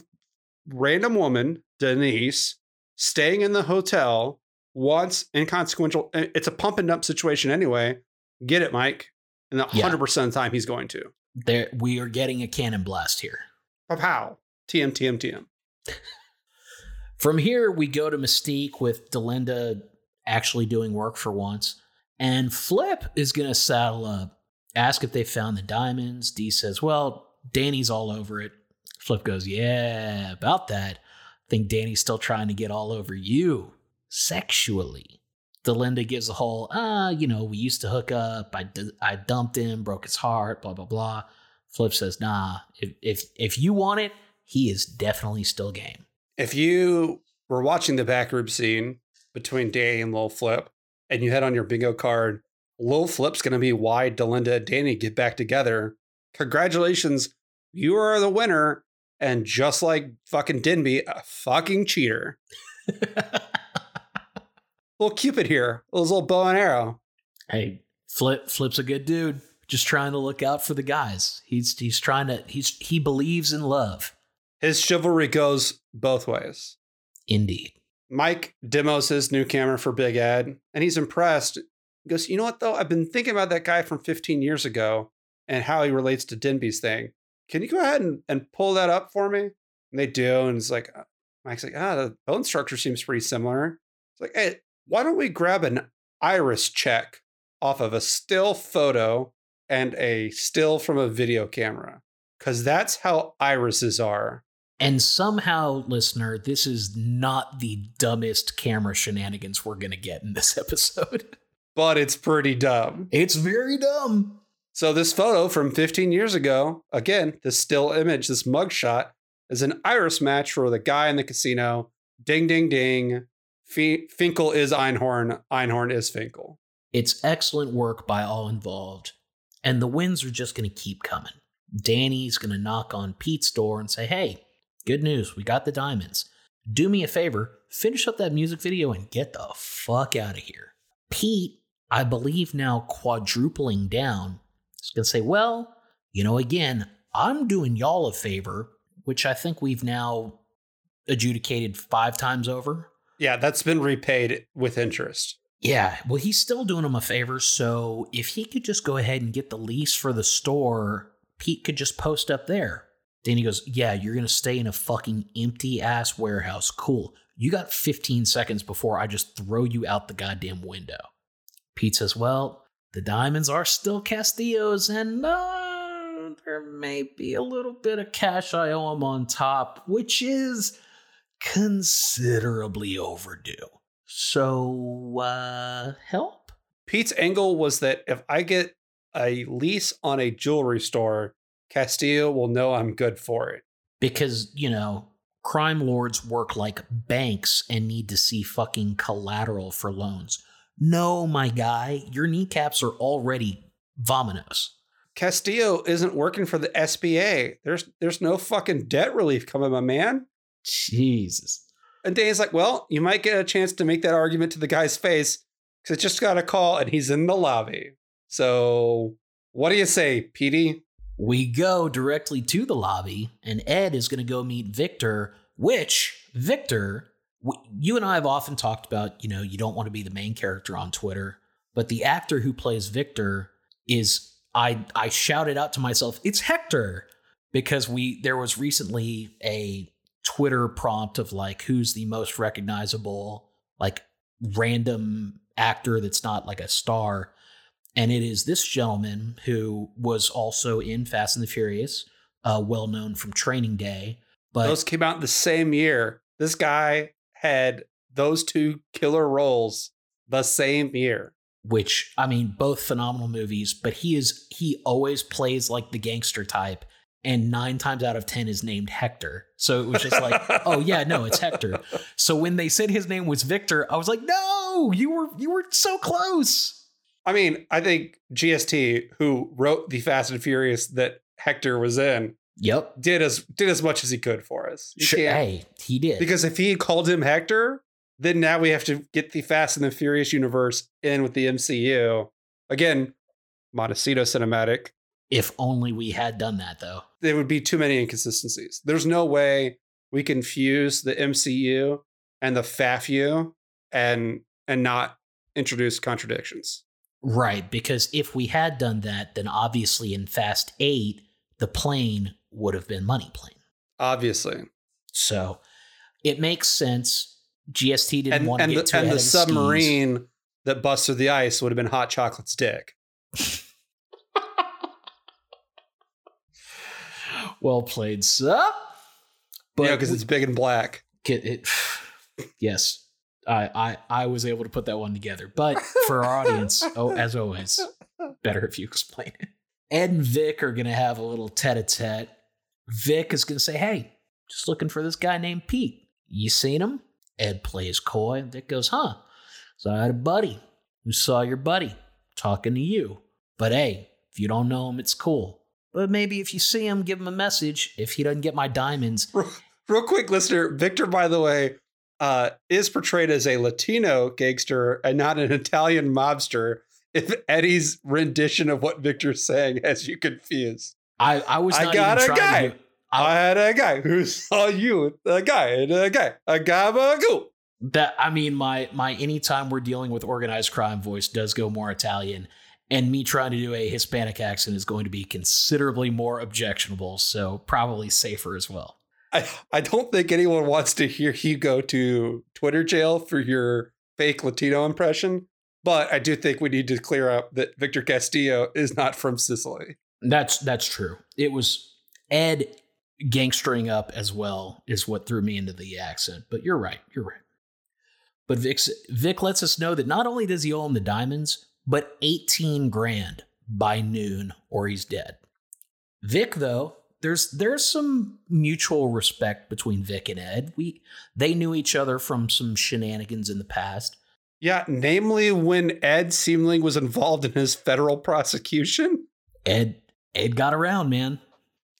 random woman, Denise, staying in the hotel, wants inconsequential. Eh, it's a pump and dump situation anyway. Get it, Mike? And Yeah. 100 percent of the time, he's going to. There we are getting a cannon blast here. Pow, TM, TM, TM. From here, we go to Mystique with Delinda actually doing work for once. And Flip is to saddle up, ask if they found the diamonds. Dee says, Well, Danny's all over it. Flip goes, Yeah, about that. I think Danny's still trying to get all over you sexually. Delinda gives a whole, ah, you know, we used to hook up. I, d- I dumped him, broke his heart, blah, blah, blah. Flip says, Nah, if, if, if you want it, he is definitely still game. if you were watching the backroom scene between Danny and Lil Flip, and you had on your bingo card, Lil Flip's going to be why Delinda and Danny get back together. Congratulations, you are the winner. And just like fucking Denby, a fucking cheater. little Cupid here, those little bow and arrow. Hey, Flip Flip's a good dude. Just trying to look out for the guys. He's he's trying to he's he believes in love. His chivalry goes both ways. Indeed. Mike demos his new camera for Big Ed, and he's impressed. He goes, You know what, though? I've been thinking about that guy from 15 years ago and how he relates to Denby's thing. Can you go ahead and, and pull that up for me? And they do. And it's like, uh, Mike's like, Ah, the bone structure seems pretty similar. It's like, Hey, why don't we grab an iris check off of a still photo and a still from a video camera? Because that's how irises are. And somehow, listener, this is not the dumbest camera shenanigans we're gonna get in this episode. But it's pretty dumb. It's very dumb. So this photo from 15 years ago, again, this still image, this mugshot, is an iris match for the guy in the casino. Ding, ding, ding. Fi- Finkel is Einhorn. Einhorn is Finkel. It's excellent work by all involved, and the wins are just gonna keep coming. Danny's going to knock on Pete's door and say, Hey, good news. We got the diamonds. Do me a favor, finish up that music video and get the fuck out of here. Pete, I believe now quadrupling down, is going to say, Well, you know, again, I'm doing y'all a favor, which I think we've now adjudicated five times over. Yeah, that's been repaid with interest. Yeah, well, he's still doing him a favor. So if he could just go ahead and get the lease for the store, Pete could just post up there. Danny goes, Yeah, you're going to stay in a fucking empty ass warehouse. Cool. You got 15 seconds before I just throw you out the goddamn window. Pete says, Well, the diamonds are still Castillo's, and uh, there may be a little bit of cash I owe him on top, which is considerably overdue. So, uh, help? Pete's angle was that if I get a lease on a jewelry store, Castillo will know I'm good for it. Because, you know, crime lords work like banks and need to see fucking collateral for loans. No, my guy, your kneecaps are already vominos. Castillo isn't working for the SBA. There's there's no fucking debt relief coming, my man. Jesus. And Danny's like, well, you might get a chance to make that argument to the guy's face because it just got a call and he's in the lobby. So, what do you say, Petey? We go directly to the lobby, and Ed is going to go meet Victor, which, Victor, you and I have often talked about, you know, you don't want to be the main character on Twitter, but the actor who plays Victor is, I, I shouted out to myself, it's Hector, because we, there was recently a Twitter prompt of like who's the most recognizable like random actor that's not like a star and it is this gentleman who was also in Fast and the Furious, uh, well known from Training Day. But those came out the same year. This guy had those two killer roles the same year. Which I mean, both phenomenal movies. But he is he always plays like the gangster type, and nine times out of ten is named Hector. So it was just like, oh yeah, no, it's Hector. So when they said his name was Victor, I was like, no, you were you were so close. I mean, I think GST, who wrote the Fast and Furious that Hector was in, yep, did as did as much as he could for us. Sure, hey, he did because if he called him Hector, then now we have to get the Fast and the Furious universe in with the MCU again. Montecito cinematic. If only we had done that, though. There would be too many inconsistencies. There's no way we can fuse the MCU and the FAFU and and not introduce contradictions. Right, because if we had done that, then obviously in Fast 8, the plane would have been Money Plane. Obviously. So it makes sense. GST didn't and, want to get the, too And the submarine skis. that busted the ice would have been Hot Chocolate's dick. well played, sir. But yeah, because it's big and black. It, it, yes, I, I I was able to put that one together. But for our audience, oh, as always, better if you explain it. Ed and Vic are gonna have a little tete-a-tete. Vic is gonna say, "Hey, just looking for this guy named Pete. You seen him?" Ed plays coy. Vic goes, "Huh? So I had a buddy who saw your buddy talking to you. But hey, if you don't know him, it's cool. But maybe if you see him, give him a message. If he doesn't get my diamonds." Real, real quick, listener, Victor, by the way, uh, is portrayed as a Latino gangster and not an Italian mobster. If Eddie's rendition of what Victor's saying has you confused, I, I was. I got a guy. I, I, had a guy who saw you, a guy, and a guy, a gabagoo. That I mean, my my anytime we're dealing with organized crime voice does go more Italian, and me trying to do a Hispanic accent is going to be considerably more objectionable. So probably safer as well. I, I don't think anyone wants to hear you go to Twitter jail for your fake Latino impression, but I do think we need to clear up that Victor Castillo is not from Sicily. That's that's true. It was Ed gangstering up as well is what threw me into the accent. But you're right. You're right. But Vic, Vic lets us know that not only does he owe him the diamonds, but 18 grand by noon or he's dead. Vic, though, there's there's some mutual respect between Vic and Ed. We they knew each other from some shenanigans in the past. Yeah, namely when Ed seemingly was involved in his federal prosecution. Ed Ed got around, man.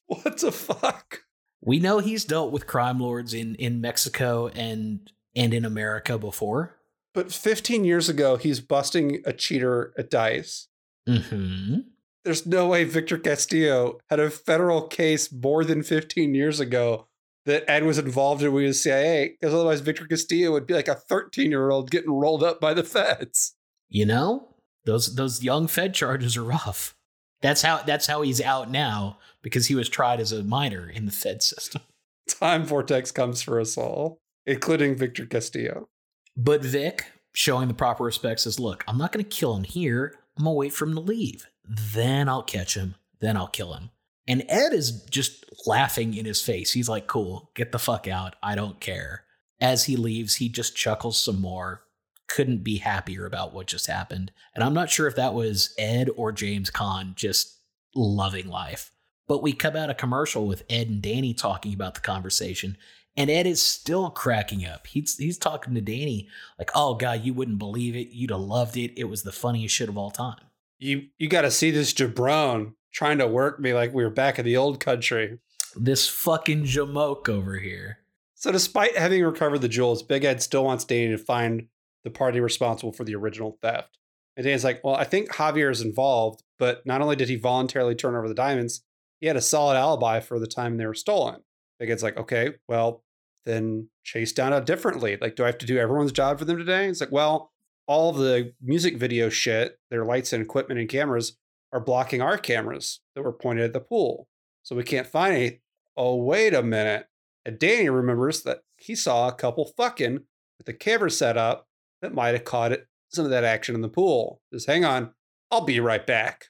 What the fuck? We know he's dealt with crime lords in in Mexico and and in America before. But 15 years ago, he's busting a cheater at dice. Mm-hmm. There's no way Victor Castillo had a federal case more than 15 years ago that Ed was involved in with the CIA, because otherwise Victor Castillo would be like a 13 year old getting rolled up by the feds. You know, those those young Fed charges are rough. That's how that's how he's out now because he was tried as a minor in the Fed system. Time vortex comes for us all, including Victor Castillo. But Vic, showing the proper respect, says, "Look, I'm not going to kill him here. I'm gonna wait for him to leave. Then I'll catch him. Then I'll kill him." And Ed is just laughing in his face. He's like, "Cool, get the fuck out. I don't care." As he leaves, he just chuckles some more. Couldn't be happier about what just happened. And I'm not sure if that was Ed or James Caan just loving life. But we come out a commercial with Ed and Danny talking about the conversation, and Ed is still cracking up. He's he's talking to Danny like, "Oh God, you wouldn't believe it. You'd have loved it. It was the funniest shit of all time." You you got to see this jabron trying to work me like we were back in the old country. This fucking jamoke over here. So, despite having recovered the jewels, Big Ed still wants Danny to find the party responsible for the original theft. And Danny's like, Well, I think Javier is involved, but not only did he voluntarily turn over the diamonds, he had a solid alibi for the time they were stolen. Big Ed's like, Okay, well, then chase down a different lead. Like, do I have to do everyone's job for them today? It's like, Well, all the music video shit, their lights and equipment and cameras are blocking our cameras that were pointed at the pool. So we can't find any. Oh, wait a minute. And Danny remembers that he saw a couple fucking with the camera set up that might have caught it, some of that action in the pool. Just hang on. I'll be right back.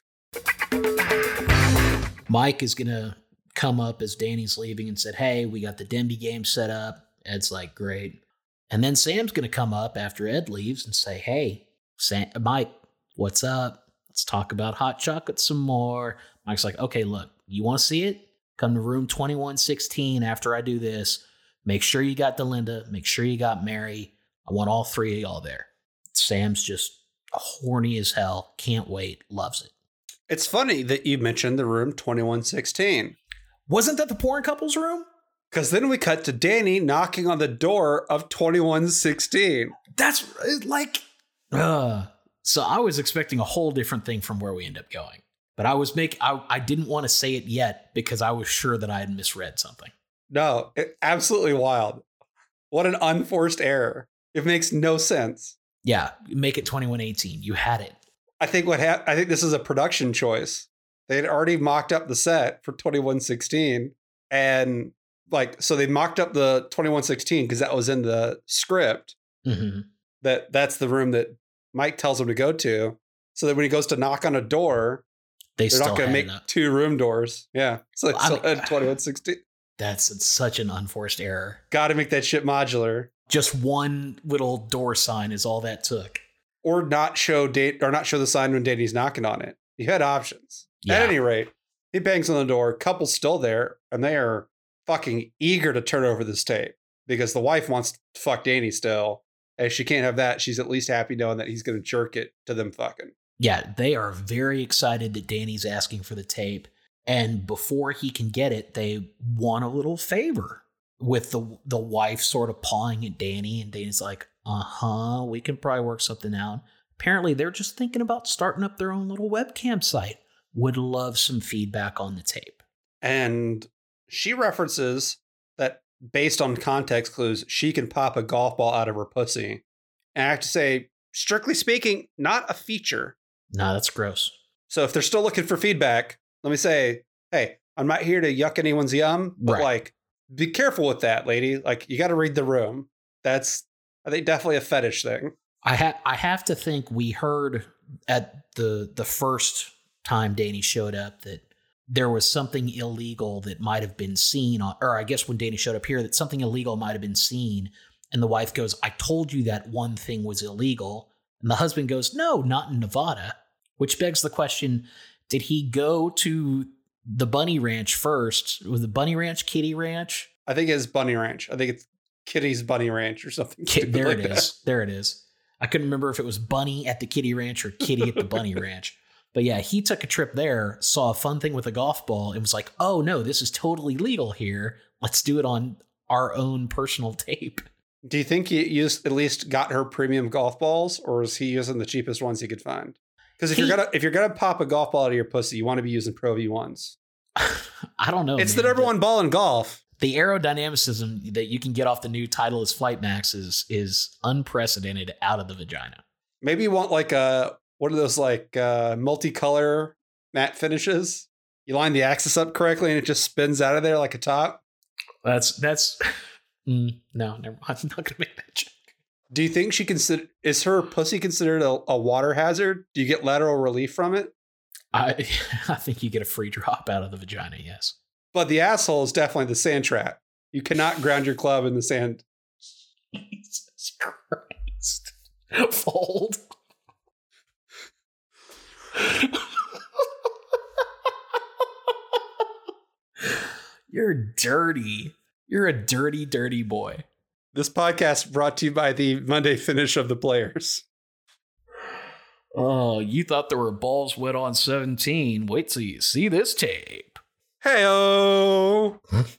Mike is gonna come up as Danny's leaving and said, Hey, we got the Denby game set up. Ed's like, Great. And then Sam's gonna come up after Ed leaves and say, Hey, Sam, Mike, what's up? Let's talk about hot chocolate some more. Mike's like, Okay, look, you wanna see it? Come to room 2116 after I do this. Make sure you got Delinda. Make sure you got Mary. I want all three of y'all there. Sam's just horny as hell. Can't wait. Loves it. It's funny that you mentioned the room 2116. Wasn't that the porn couple's room? Because then we cut to Danny knocking on the door of 2116. That's like. Uh, so I was expecting a whole different thing from where we end up going. But I was make I, I didn't want to say it yet because I was sure that I had misread something. No, it, absolutely wild. What an unforced error. It makes no sense. Yeah, make it 2118. You had it. I think what hap- I think this is a production choice. They had already mocked up the set for 2116 and like so they mocked up the 2116 because that was in the script. Mm-hmm. That that's the room that Mike tells him to go to. So that when he goes to knock on a door, they are not going to make two room doors. Yeah, so Well, I mean- 2116. That's such an unforced error. Got to make that shit modular. Just one little door sign is all that took. or not show date or not show the sign when Danny's knocking on it. You had options. Yeah. At any rate, he bangs on the door. Couple's still there, and they are fucking eager to turn over this tape because the wife wants to fuck Danny still. And she can't have that. She's at least happy knowing that he's going to jerk it to them fucking. Yeah, they are very excited that Danny's asking for the tape. And before he can get it, they want a little favor with the the wife sort of pawing at Danny, and Danny's like, "Uh huh, we can probably work something out." Apparently, they're just thinking about starting up their own little webcam site. Would love some feedback on the tape. And she references that based on context clues, she can pop a golf ball out of her pussy. And I have to say, strictly speaking, not a feature. Nah, that's gross. So if they're still looking for feedback, let me say, hey, I'm not here to yuck anyone's yum, but Right. like, be careful with that, lady. Like, you got to read the room. That's, I think, definitely a fetish thing. I ha- I have to think we heard at the the first time Danny showed up that there was something illegal that might have been seen on or I guess when Danny showed up here that something illegal might have been seen and the wife goes I told you that one thing was illegal and the husband goes no not in Nevada which begs the question did he go to the bunny ranch first was the bunny ranch kitty ranch I think it's Bunny Ranch. I think it's Kitty's Bunny Ranch or something. There like it is. There it is. I couldn't remember if it was Bunny at the Kitty Ranch or Kitty at the Bunny Ranch. But yeah, he took a trip there, saw a fun thing with a golf ball, and was like, "Oh no, this is totally legal here. Let's do it on our own personal tape." Do you think he used at least got her premium golf balls, or is he using the cheapest ones he could find? Because if He- you're gonna if you're gonna pop a golf ball out of your pussy, you want to be using Pro V ones. I don't know. it's man. the number one ball in golf. The aerodynamicism that you can get off the new Titleist Flight Max is is unprecedented out of the vagina. Maybe you want like a what are those like uh, multicolor matte finishes? You line the axis up correctly and it just spins out of there like a top. That's that's Mm, no, never. Mind. I'm not gonna make that joke. Do you think she consider is her pussy considered a, a water hazard? Do you get lateral relief from it? I I think you get a free drop out of the vagina. Yes. But the asshole is definitely the sand trap. You cannot ground your club in the sand. Jesus Christ. Fold. You're dirty. You're a dirty, dirty boy. This podcast brought to you by the Monday finish of the players. Oh, you thought there were balls wet on 17. Wait till you see this tape. Heyo!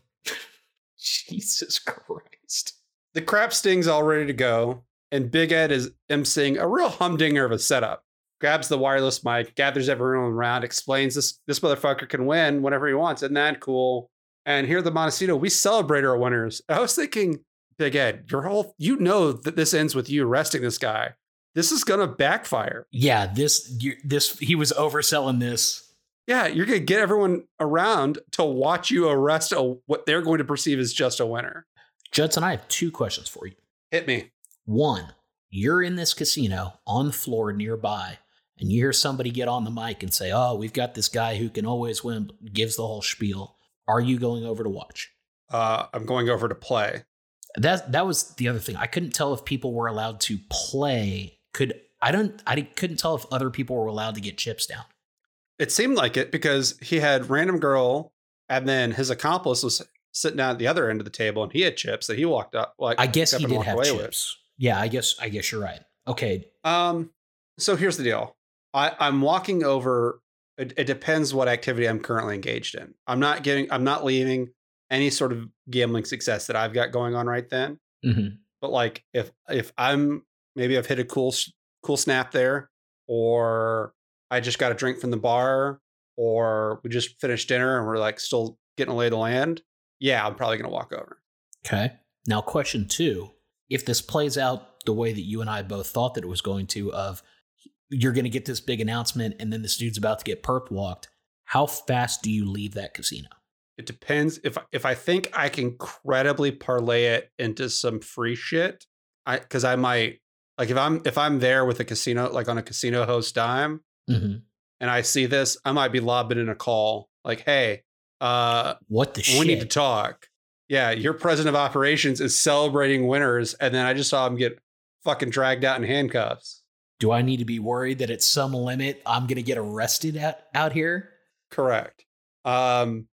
Jesus Christ. The crap sting's all ready to go, and Big Ed is emceeing a real humdinger of a setup. Grabs the wireless mic, gathers everyone around, explains this this motherfucker can win whenever he wants. Isn't that cool? And here at the Montecito, we celebrate our winners. I was thinking, Big Ed, your whole you know that this ends with you arresting this guy. This is gonna backfire. Yeah, this you, this he was overselling this. Yeah, you're gonna get everyone around to watch you arrest a, what they're going to perceive as just a winner. Judson, I have two questions for you. Hit me. One, you're in this casino on the floor nearby, and you hear somebody get on the mic and say, Oh, we've got this guy who can always win, gives the whole spiel. Are you going over to watch? Uh, I'm going over to play. That that was the other thing. I couldn't tell if people were allowed to play. Could I don't I couldn't tell if other people were allowed to get chips down. It seemed like it because he had random girl, and then his accomplice was sitting down at the other end of the table, and he had chips that he walked up. Like I guess he did have chips. Yeah, I guess I guess you're right. Okay. Um. So here's the deal. I I'm walking over. It, it depends what activity I'm currently engaged in. I'm not getting. I'm not leaving any sort of gambling success that I've got going on right then. Mhm. But like if if I'm maybe I've hit a cool cool snap there, or I just got a drink from the bar, or we just finished dinner and we're like still getting a lay of the land. Yeah, I'm probably gonna walk over. Okay. Now, question two if this plays out the way that you and I both thought that it was going to, of you're going to get this big announcement and then this dude's about to get perp walked, how fast do you leave that casino? It depends if if I think I can credibly parlay it into some free shit. I because I might like if I'm if I'm there with a casino like on a casino host dime Mm-hmm. and I see this, I might be lobbing in a call like, "Hey, uh, What the we shit? need to talk." Yeah, your president of operations is celebrating winners, and then I just saw him get fucking dragged out in handcuffs. Do I need to be worried that at some limit I'm going to get arrested out, out here? Correct. Um,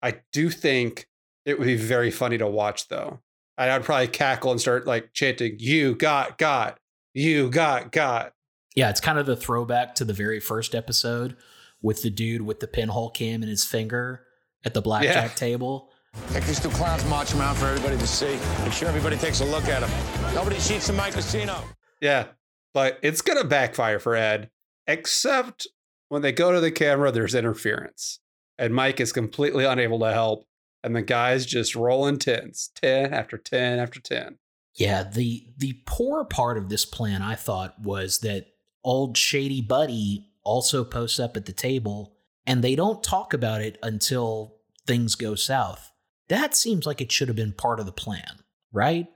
I do think it would be very funny to watch, though. And I'd probably cackle and start like chanting, "You got, got, you got, got." Yeah, it's kind of the throwback to the very first episode with the dude with the pinhole cam in his finger at the blackjack Yeah. table. Take these two clowns, march them out for everybody to see. Make sure everybody takes a look at them. Nobody cheats in my casino. Yeah, but it's gonna backfire for Ed, except when they go to the camera, there's interference, and Mike is completely unable to help, and the guy's just rolling tens, ten after ten after ten. Yeah, the the poor part of this plan I thought was that old shady buddy also posts up at the table and they don't talk about it until things go south. That seems like it should have been part of the plan, right?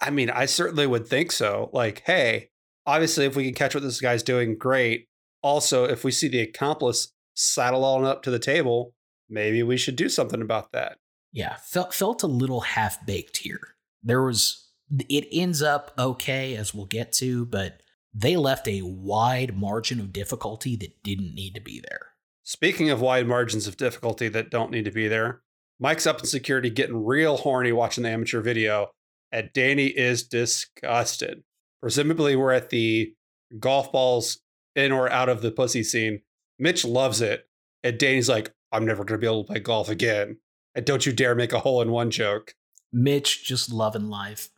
I mean, I certainly would think so. Like, hey, obviously, if we can catch what this guy's doing, great. Also, if we see the accomplice saddle on up to the table, maybe we should do something about that. Yeah, felt felt a little half baked here. There was it ends up okay as we'll get to, but they left a wide margin of difficulty that didn't need to be there. Speaking of wide margins of difficulty that don't need to be there, Mike's up in security getting real horny watching the amateur video, and Danny is disgusted. Presumably, we're at the golf balls in or out of the pussy scene. Mitch loves it. And Danny's like, I'm never going to be able to play golf again. And don't you dare make a hole in one joke. Mitch just loving life.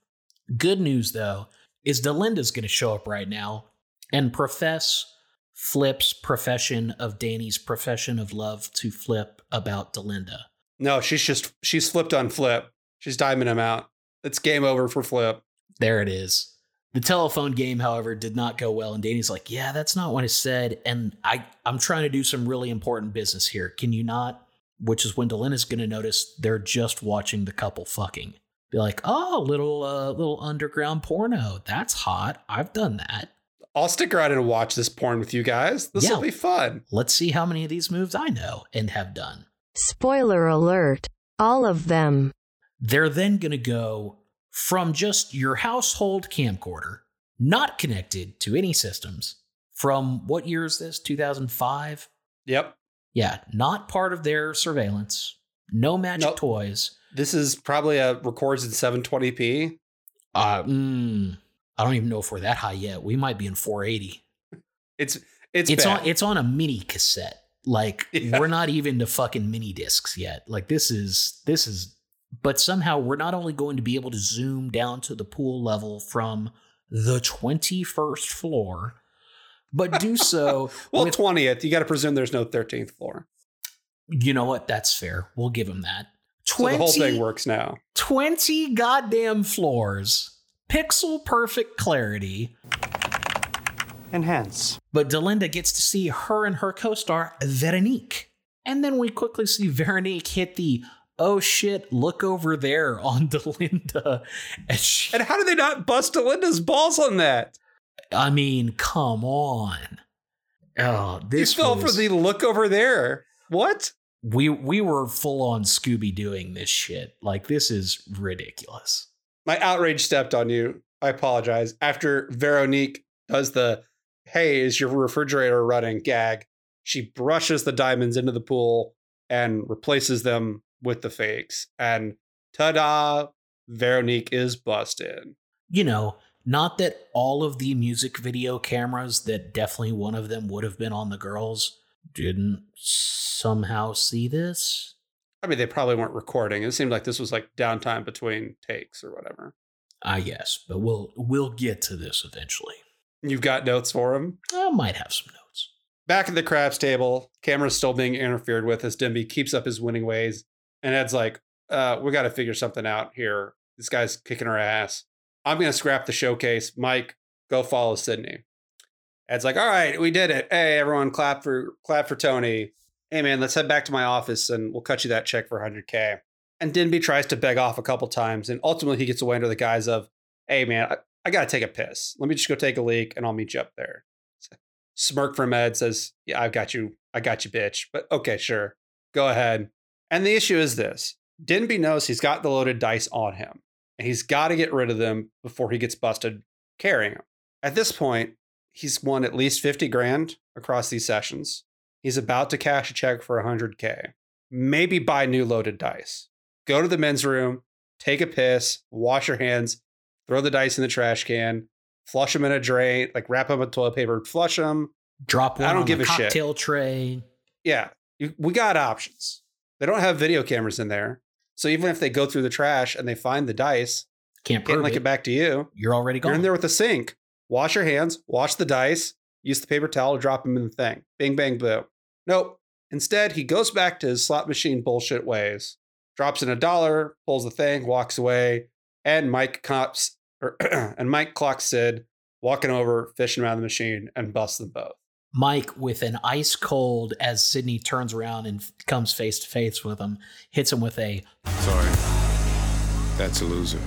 Good news, though, is Delinda's going to show up right now and profess Flip's profession of Danny's profession of love to Flip about Delinda. No, she's just, she's flipped on Flip. She's diming him out. It's game over for Flip. There it is. The telephone game, however, did not go well, and Danny's like, "Yeah, that's not what I said." And I, I'm trying to do some really important business here. Can you not? Which is when Delinda's going to notice they're just watching the couple fucking. Be like, "Oh, little, uh, little underground porno. That's hot. I've done that." I'll stick around and watch this porn with you guys. This will Yeah. be fun. Let's see how many of these moves I know and have done. Spoiler alert. All of them. They're then going to go from just your household camcorder, not connected to any systems, from what year is this? 2005? Yep. Yeah, not part of their surveillance. No magic Nope. toys. This is probably a records in 720p. Uh, mm, I don't even know if we're that high yet. We might be in 480. It's it's It's bad. on. It's on a mini cassette. Like Yeah. we're not even to fucking mini discs yet. Like this is this is. But somehow we're not only going to be able to zoom down to the pool level from the 21st floor, but do so well, with 20th. You got to presume there's no 13th floor. you know what? That's fair. We'll give him that. So the whole thing works now. 20 goddamn floors, pixel perfect clarity. Enhance. But Delinda gets to see her and her co star, Veronique. And then we quickly see Veronique hit the oh shit, look over there on Delinda. And she, And how did they not bust Delinda's balls on that? I mean, come on. Oh, this you fell was, for the look over there. What? we we were full on Scooby doing this shit. Like this is ridiculous. My outrage stepped on you. I apologize. After Veronique does the hey, is your refrigerator running gag, she brushes the diamonds into the pool and replaces them with the fakes. And ta-da, Veronique is busted. you know, not that all of the music video cameras that definitely one of them would have been on the girls didn't somehow see this. I mean, they probably weren't recording. It seemed like this was like downtime between takes or whatever. I guess, but we'll we'll get to this eventually. You've got notes for him. I might have some notes. Back at the craps table, camera's still being interfered with as Denby keeps up his winning ways. And Ed's like, uh, we got to figure something out here. This guy's kicking our ass. I'm going to scrap the showcase. Mike, go follow Sydney. Ed's like, all right, we did it. Hey, everyone, clap for clap for Tony. Hey, man, let's head back to my office and we'll cut you that check for 100K. And Denby tries to beg off a couple times. And ultimately, he gets away under the guise of, hey, man, I, I got to take a piss. Let me just go take a leak and I'll meet you up there. Smirk from Ed says, Yeah, I've got you. I got you, bitch. But okay, sure. Go ahead. And the issue is this Denby knows he's got the loaded dice on him, and he's got to get rid of them before he gets busted carrying them. At this point, he's won at least 50 grand across these sessions. He's about to cash a check for 100K. Maybe buy new loaded dice. Go to the men's room, take a piss, wash your hands, throw the dice in the trash can, flush them in a drain, like wrap them in toilet paper, flush them. Drop one I don't on give a shit. cocktail tray. Yeah, we got options. They don't have video cameras in there. So even if they go through the trash and they find the dice, Can't can't prove link it. it back to you. You're already gone. You're in there with a sink. Wash your hands, wash the dice, use the paper towel, to drop them in the thing. Bing, bang, boom. Nope. Instead, he goes back to his slot machine bullshit ways, drops in a dollar, pulls the thing, walks away, and Mike cops or and Mike clocks Sid walking over, fishing around the machine, and busts them both. Mike with an ice cold as Sydney turns around and comes face to face with him, hits him with a Sorry. That's a loser.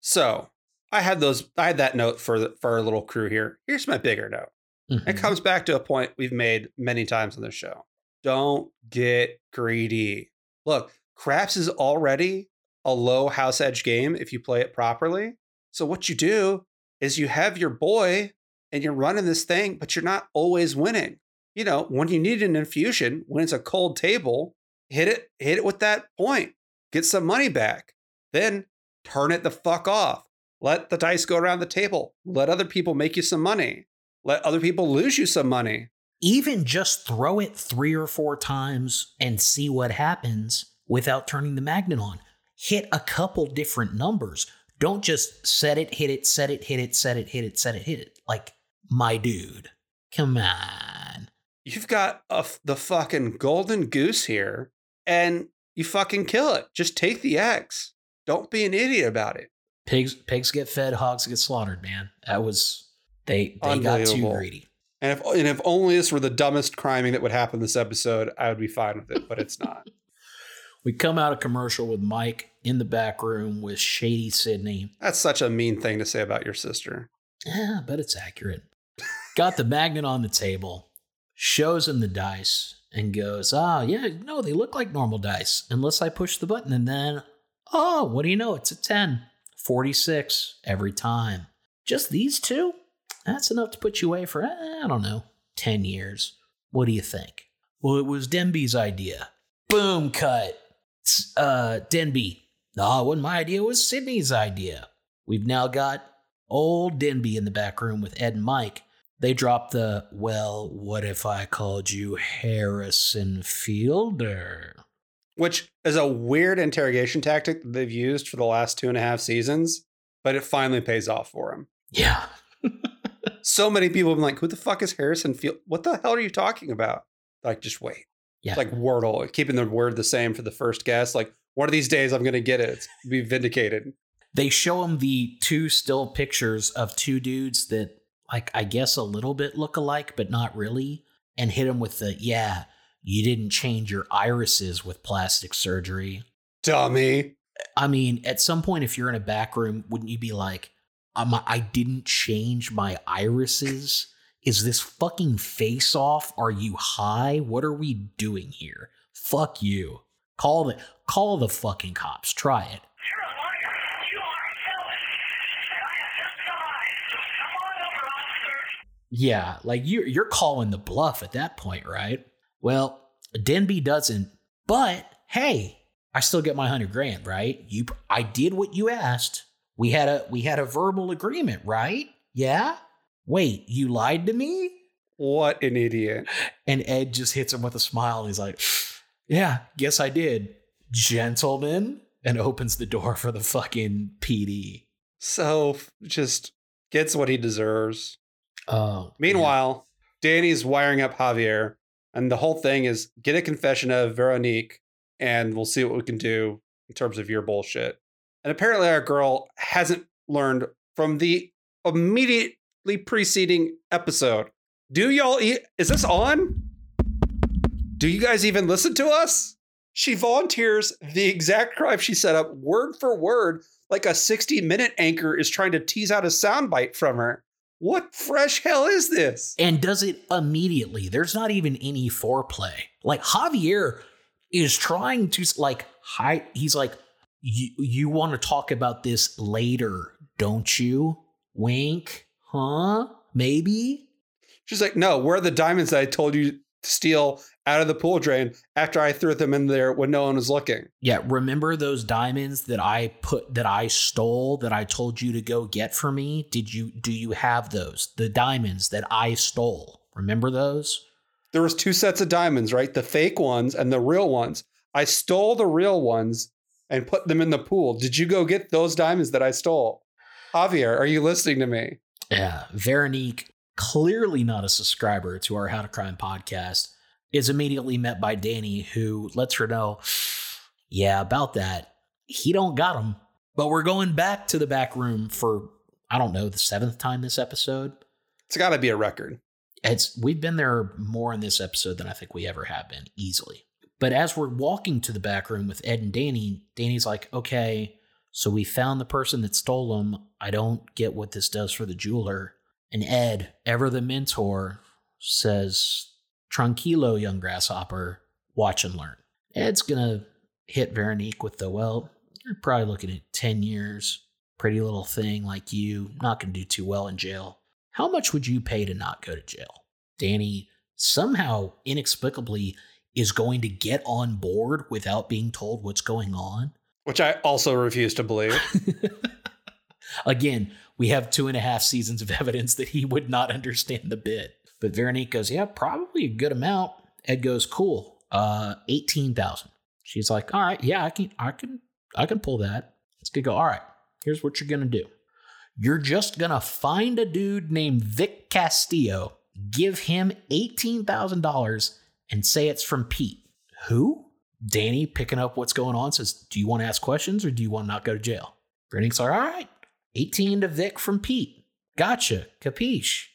So I had those. I had that note for the, for our little crew here. Here's my bigger note. Mhm. It comes back to a point we've made many times on this show. Don't get greedy. Look, craps is already a low house edge game if you play it properly. So what you do is you have your boy and you're running this thing, but you're not always winning. You know, when you need an infusion, when it's a cold table, hit it, hit it with that point. Get some money back. Then turn it the fuck off. Let the dice go around the table. Let other people make you some money. Let other people lose you some money. even just throw it three or four times and see what happens without turning the magnet on. Hit a couple different numbers. Don't just set it, hit it, set it, hit it, set it, hit it, set it, hit it. Like, my dude, come on. You've got f the fucking golden goose here, and you fucking kill it. Just take the X. Don't be an idiot about it. Pigs, pigs get fed, hogs get slaughtered. Man, that was they. They got too greedy. And if and if only this were the dumbest criming that would happen this episode, I would be fine with it. But it's not. We come out of commercial with Mike in the back room with Shady Sydney. That's such a mean thing to say about your sister. Yeah, but it's accurate. Got the magnet on the table, shows him the dice, and goes, Ah, yeah, no, they look like normal dice, unless I push the button. And then, oh, what do you know? It's a 10. 46 every time. Just these two? That's enough to put you away for, eh, I don't know, 10 years. What do you think? Well, it was Denby's idea. Boom, cut. Uh, Denby. No, it wasn't my idea. It was Sydney's idea. We've now got old Denby in the back room with Ed and Mike. They dropped the, well, what if I called you Harrison Fielder? Which is a weird interrogation tactic that they've used for the last two and a half seasons, but it finally pays off for him. Yeah. So many people have been like, who the fuck is Harrison Field? What the hell are you talking about? Like, just wait. Yeah. It's like Wordle, keeping the word the same for the first guess. Like, one of these days I'm going to get it. It's be vindicated. They show him the two still pictures of two dudes that, like, I guess a little bit look alike, but not really, and hit him with the, yeah, you didn't change your irises with plastic surgery. Dummy. I mean, at some point, if you're in a back room, wouldn't you be like, um, I didn't change my irises? Is this fucking face off? Are you high? What are we doing here? Fuck you. Call the call the fucking cops. Try it. Yeah, like you're you're calling the bluff at that point, right? Well, Denby doesn't, but hey, I still get my hundred grand, right? You, I did what you asked. We had a we had a verbal agreement, right? Yeah. Wait, you lied to me? What an idiot. And Ed just hits him with a smile and he's like, Yeah, guess I did. Gentlemen. And opens the door for the fucking PD. So just gets what he deserves. Oh. Meanwhile, Danny's wiring up Javier, and the whole thing is get a confession of Veronique, and we'll see what we can do in terms of your bullshit. And apparently, our girl hasn't learned from the immediately preceding episode. Do y'all eat? Is this on? Do you guys even listen to us? She volunteers the exact crime she set up, word for word, like a 60 minute anchor is trying to tease out a soundbite from her. What fresh hell is this? and does it immediately. There's not even any foreplay. Like Javier is trying to like hi he's like you you want to talk about this later, don't you? Wink. Huh? Maybe? She's like, no, where are the diamonds that I told you steal out of the pool drain after I threw them in there when no one was looking? Yeah, remember those diamonds that I put that I stole that I told you to go get for me? Did you do you have those? The diamonds that I stole. Remember those? There was two sets of diamonds, right? The fake ones and the real ones. I stole the real ones and put them in the pool. Did you go get those diamonds that I stole? Javier, are you listening to me? Yeah, Veronique, clearly not a subscriber to our How to Crime podcast, is immediately met by Danny, who lets her know, yeah, about that. He don't got him. But we're going back to the back room for, I don't know, the seventh time this episode. It's got to be a record. It's we've been there more in this episode than I think we ever have been, easily. But as we're walking to the back room with Ed and Danny, Danny's like, okay, so we found the person that stole them. I don't get what this does for the jeweler. And Ed, ever the mentor, says, Tranquilo, young grasshopper, watch and learn. Ed's gonna hit Veronique with the, well, you're probably looking at 10 years. Pretty little thing like you, not gonna do too well in jail. How much would you pay to not go to jail? Danny somehow inexplicably is going to get on board without being told what's going on. Which I also refuse to believe. Again, we have two and a half seasons of evidence that he would not understand the bit. But Veronique goes, Yeah, probably a good amount. Ed goes, Cool. Uh, 18,000. She's like, All right, yeah, I can, I can, I can pull that. It's gonna go, All right, here's what you're gonna do. You're just gonna find a dude named Vic Castillo, give him $18,000 and say it's from Pete. Who? Danny, picking up what's going on, says, Do you want to ask questions or do you want to not go to jail? Veronique's like, All right, 18 to Vic from Pete. Gotcha. Capiche.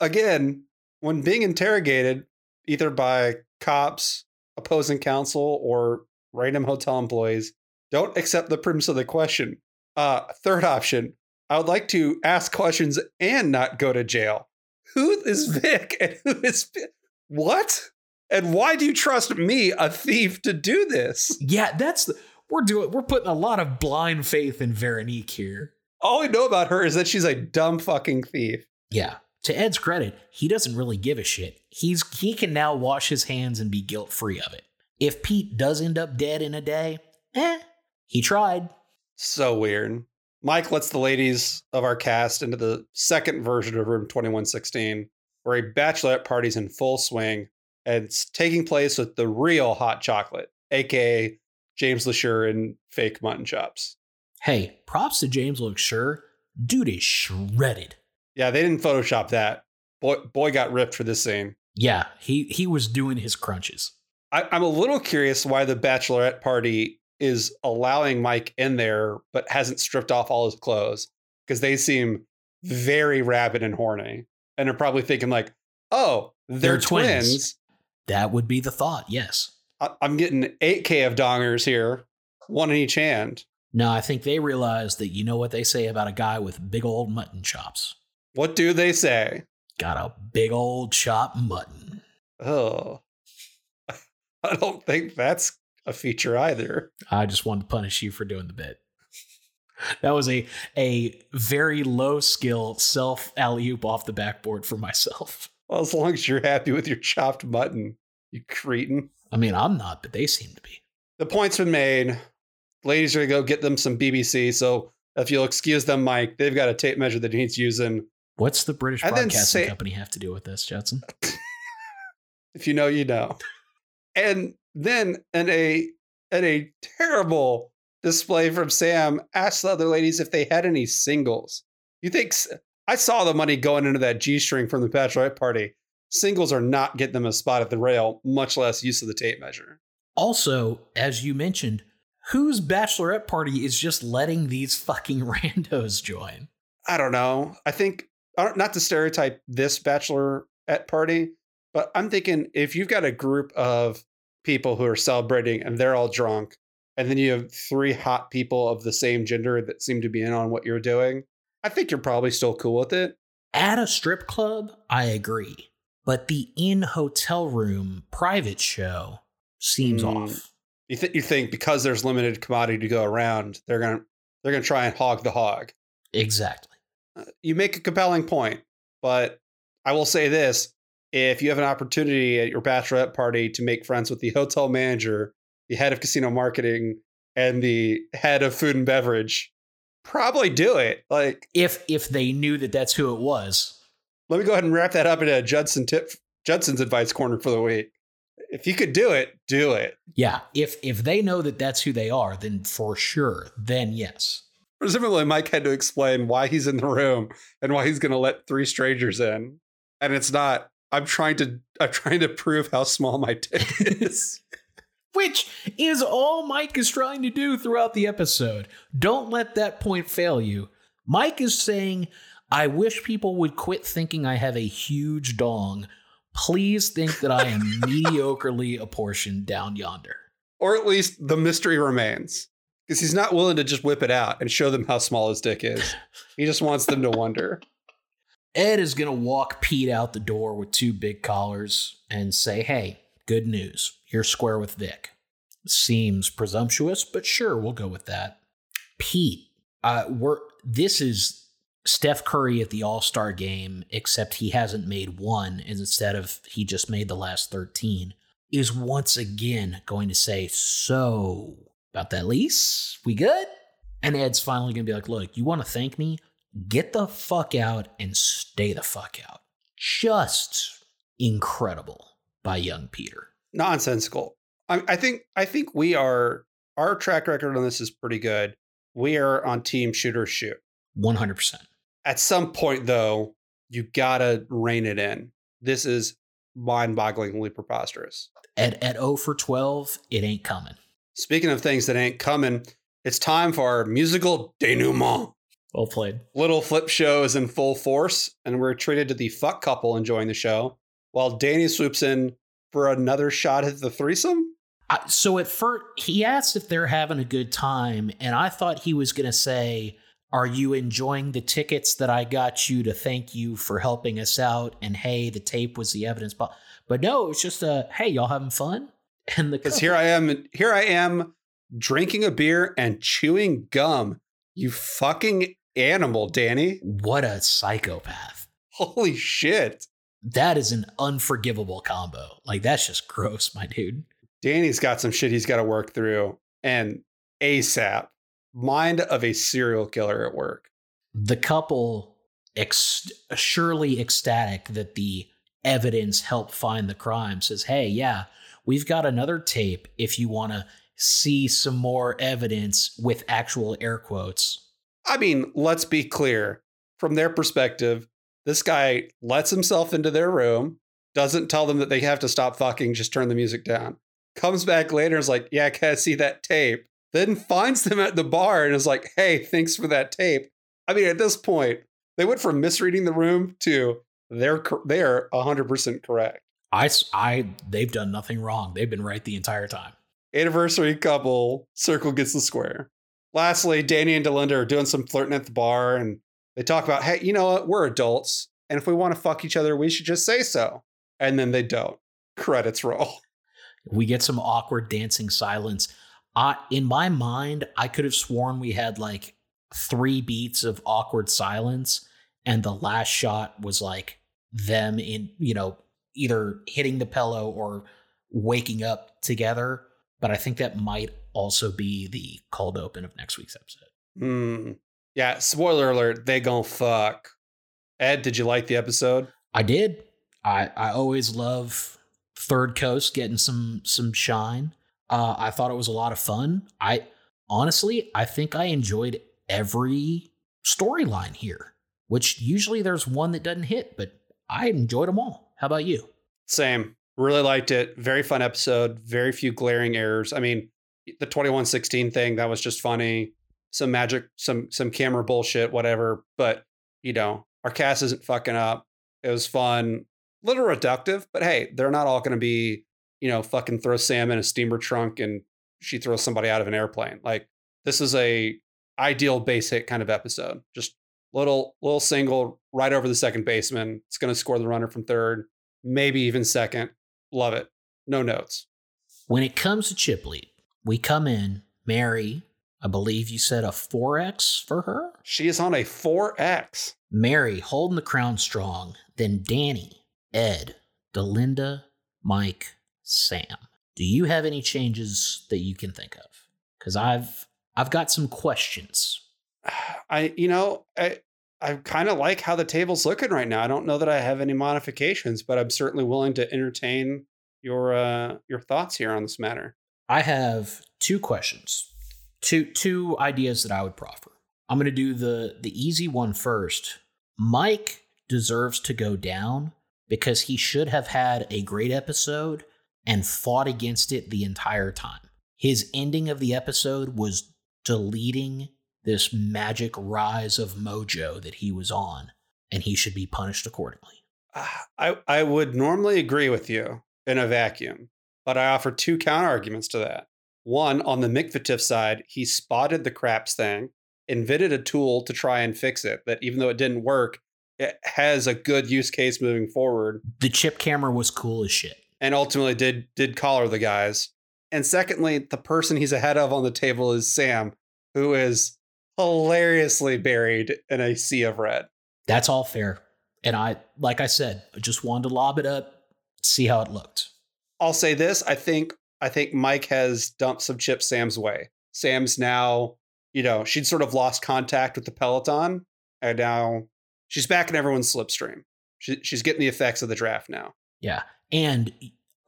Again, when being interrogated, either by cops, opposing counsel, or random hotel employees, don't accept the premise of the question. Uh, third option, I would like to ask questions and not go to jail. Who is Vic and who is what? And why do you trust me, a thief, to do this? Yeah, that's the, we're doing. We're putting a lot of blind faith in Veronique here. All we know about her is that she's a dumb fucking thief. Yeah. To Ed's credit, he doesn't really give a shit. He's he can now wash his hands and be guilt free of it. If Pete does end up dead in a day, eh, he tried. So weird. Mike lets the ladies of our cast into the second version of Room 2116, where a bachelorette party's in full swing and it's taking place with the real hot chocolate, aka James Lesure and fake mutton chops. Hey, props to James Lesure. Dude is shredded. Yeah, they didn't Photoshop that. Boy, boy got ripped for this scene. Yeah, he he was doing his crunches. I, I'm a little curious why the bachelorette party is allowing Mike in there, but hasn't stripped off all his clothes because they seem very rabid and horny, and are probably thinking like, "Oh, they're, They're twins. twins. That would be the thought. Yes. I- I'm getting 8K of dongers here, one in each hand. No, I think they realized that you know what they say about a guy with big old mutton chops. What do they say? Got a big old chop mutton. Oh, I don't think that's a feature either. I just wanted to punish you for doing the bit. That was a a very low skill self alley oop off the backboard for myself. Well, as long as you're happy with your chopped mutton, you cretin. I mean, I'm not, but they seem to be. The point's been made. Ladies are gonna go get them some BBC. So if you'll excuse them, Mike, they've got a tape measure that needs using. What's the British And Broadcasting say- Company have to do with this, Judson? If you know, you know. And then in a in a terrible display from Sam, asked the other ladies if they had any singles. You think I saw the money going into that G string from the bachelorette party. Singles are not getting them a spot at the rail, much less use of the tape measure. Also, as you mentioned, whose bachelorette party is just letting these fucking randos join? I don't know. I think not to stereotype this bachelorette party, but I'm thinking if you've got a group of people who are celebrating and they're all drunk, and then you have three hot people of the same gender that seem to be in on what you're doing, I think you're probably still cool with it. At a strip club, I agree. But the in hotel room private show seems Mm. off. You think you think because there's limited commodity to go around, they're gonna they're gonna try and hog the hog. Exactly. Uh, You make a compelling point, but I will say this: if you have an opportunity at your bachelorette party to make friends with the hotel manager, the head of casino marketing, and the head of food and beverage, probably do it. Like, If if they knew that that's who it was, let me go ahead and wrap that up into a Judson tip, Judson's advice corner for the week. If you could do it, do it. yeah. If if they know that that's who they are, then for sure, then yes. Presumably, Mike had to explain why he's in the room and why he's going to let three strangers in, and it's not. I'm trying to. I'm trying to prove how small my dick is. Which is all Mike is trying to do throughout the episode. Don't let that point fail you. Mike is saying, I wish people would quit thinking I have a huge dong. Please think that I am mediocrely apportioned down yonder. or at least the mystery remains because he's not willing to just whip it out and show them how small his dick is. He just wants them to wonder. Ed is going to walk Pete out the door with two big collars and say, Hey, good news. You're square with Vic. Seems presumptuous, but sure, we'll go with that. Pete, uh, we're, this is Steph Curry at the All Star game, except he hasn't made one instead of he just made the last 13, is once again going to say, So, about that lease? We good? And Ed's finally going to be like, Look, you want to thank me? Get the fuck out and stay the fuck out. just incredible by young Peter. Nonsensical. I, I think I think we are our track record on this is pretty good. We are on team shooter shoot. 100%. At some point though, you gotta rein it in. This is mind-bogglingly preposterous. At at 0 for 12, it ain't coming. Speaking of things that ain't coming, it's time for our musical denouement. Well played. Little Flip Show is in full force, and we're treated to the fuck couple enjoying the show, while Danny swoops in for another shot at the threesome. I, so at first, he asked if they're having a good time, and I thought he was going to say, Are you enjoying the tickets that I got you to thank you for helping us out? And hey, the tape was the evidence. But, but no, it's just a, Hey, y'all having fun? And the Because here I am, here I am drinking a beer and chewing gum. You fucking animal, Danny. What a psychopath. Holy shit. That is an unforgivable combo. Like, that's just gross, my dude. Danny's got some shit he's got to work through. And ASAP, mind of a serial killer at work. The couple ex- surely ecstatic that the evidence helped find the crime says, Hey, yeah, we've got another tape if you want to see some more evidence with actual air quotes. I mean, let's be clear. From their perspective, this guy lets himself into their room, doesn't tell them that they have to stop fucking, just turn the music down. Comes back later and is like, Yeah, can I see that tape? Then finds them at the bar and is like, Hey, thanks for that tape. I mean, at this point, they went from misreading the room to they're they are 100% correct. I, I, they've done nothing wrong. They've been right the entire time. Anniversary couple, circle gets the square. Lastly, Danny and Delinda are doing some flirting at the bar and they talk about, hey, you know what? We're adults. And if we want to fuck each other, we should just say so. And then they don't. Credits roll. We get some awkward dancing silence. I, in my mind, I could have sworn we had like three beats of awkward silence, and the last shot was like them in, you know, either hitting the pillow or waking up together. But I think that might also be the cold open of next week's episode. Hmm. Yeah, spoiler alert, they gon' fuck. Ed, did you like the episode? I did. I I always love Third Coast getting some some shine. Uh, I thought it was a lot of fun. I honestly, I think I enjoyed every storyline here. Which usually there's one that doesn't hit, but I enjoyed them all. How about you? Same. Really liked it. Very fun episode. Very few glaring errors. I mean, the 2116 thing that was just funny. Some magic, some some camera bullshit, whatever. But you know, our cast isn't fucking up. It was fun. Little reductive, but hey, they're not all going to be, you know, fucking throw Sam in a steamer trunk and she throws somebody out of an airplane. Like this is a ideal base hit kind of episode. Just little little single right over the second baseman. It's going to score the runner from third, maybe even second. Love it. No notes. When it comes to chip lead, we come in, Mary, I believe you said a 4X for her? She is on a 4X. Mary holding the crown strong, then Danny, Ed, Delinda, Mike, Sam. Do you have any changes that you can think of? Because I've I've got some questions. I you know, I I kind of like how the table's looking right now. I don't know that I have any modifications, but I'm certainly willing to entertain your uh your thoughts here on this matter. I have two questions. Two two ideas that I would proffer. I'm going to do the the easy one first. Mike deserves to go down because he should have had a great episode and fought against it the entire time. His ending of the episode was deleting this magic rise of mojo that he was on, and he should be punished accordingly. I, I would normally agree with you in a vacuum, but I offer two counter arguments to that. One, on the Mikvatif side, he spotted the craps thing, invented a tool to try and fix it, that even though it didn't work, it has a good use case moving forward. The chip camera was cool as shit. And ultimately did did collar the guys. And secondly, the person he's ahead of on the table is Sam, who is hilariously buried in a sea of red. That's all fair. And I, like I said, I just wanted to lob it up, see how it looked. I'll say this: I think I think Mike has dumped some chips Sam's way. Sam's now, you know, she'd sort of lost contact with the peloton, and now she's back in everyone's slipstream. She, she's getting the effects of the draft now. Yeah. And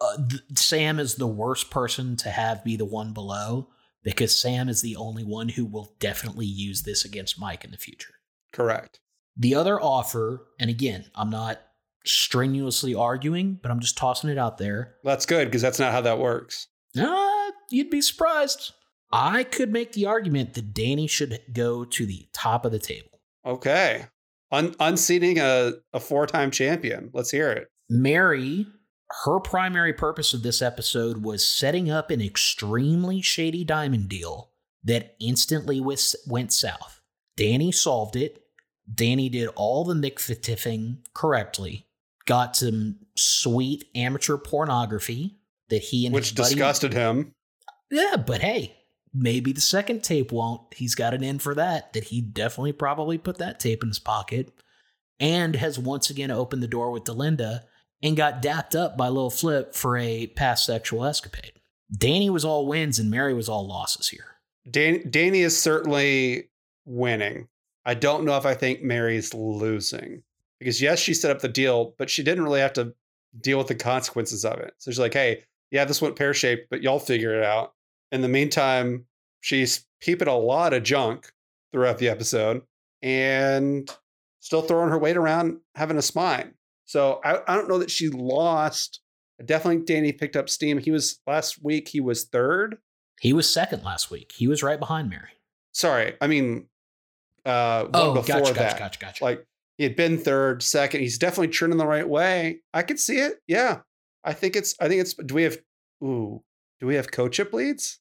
uh, th- Sam is the worst person to have be the one below because Sam is the only one who will definitely use this against Mike in the future. Correct. The other offer, and again, I'm not strenuously arguing, but I'm just tossing it out there. That's good because that's not how that works. Uh, you'd be surprised. I could make the argument that Danny should go to the top of the table. Okay. Un- unseating a, a four time champion. Let's hear it. Mary, her primary purpose of this episode was setting up an extremely shady diamond deal that instantly went south. Danny solved it. Danny did all the McFitiffing correctly, got some sweet amateur pornography that he and Which his buddy, disgusted him. Yeah, but hey, maybe the second tape won't. He's got an in for that, that he definitely probably put that tape in his pocket and has once again opened the door with Delinda and got dapped up by Lil Flip for a past sexual escapade. Danny was all wins and Mary was all losses here. Dan- Danny is certainly winning. I don't know if I think Mary's losing because yes, she set up the deal, but she didn't really have to deal with the consequences of it. So she's like, "Hey, yeah, this went pear shaped, but y'all figure it out." In the meantime, she's peeping a lot of junk throughout the episode and still throwing her weight around, having a spine. So I, I don't know that she lost. Definitely, Danny picked up steam. He was last week. He was third. He was second last week. He was right behind Mary. Sorry, I mean, uh, one Oh, before gotcha, that. gotcha, gotcha, gotcha. Like he had been third, second. He's definitely trending the right way. I could see it. Yeah, I think it's. I think it's. Do we have? Ooh, do we have co-chip leads?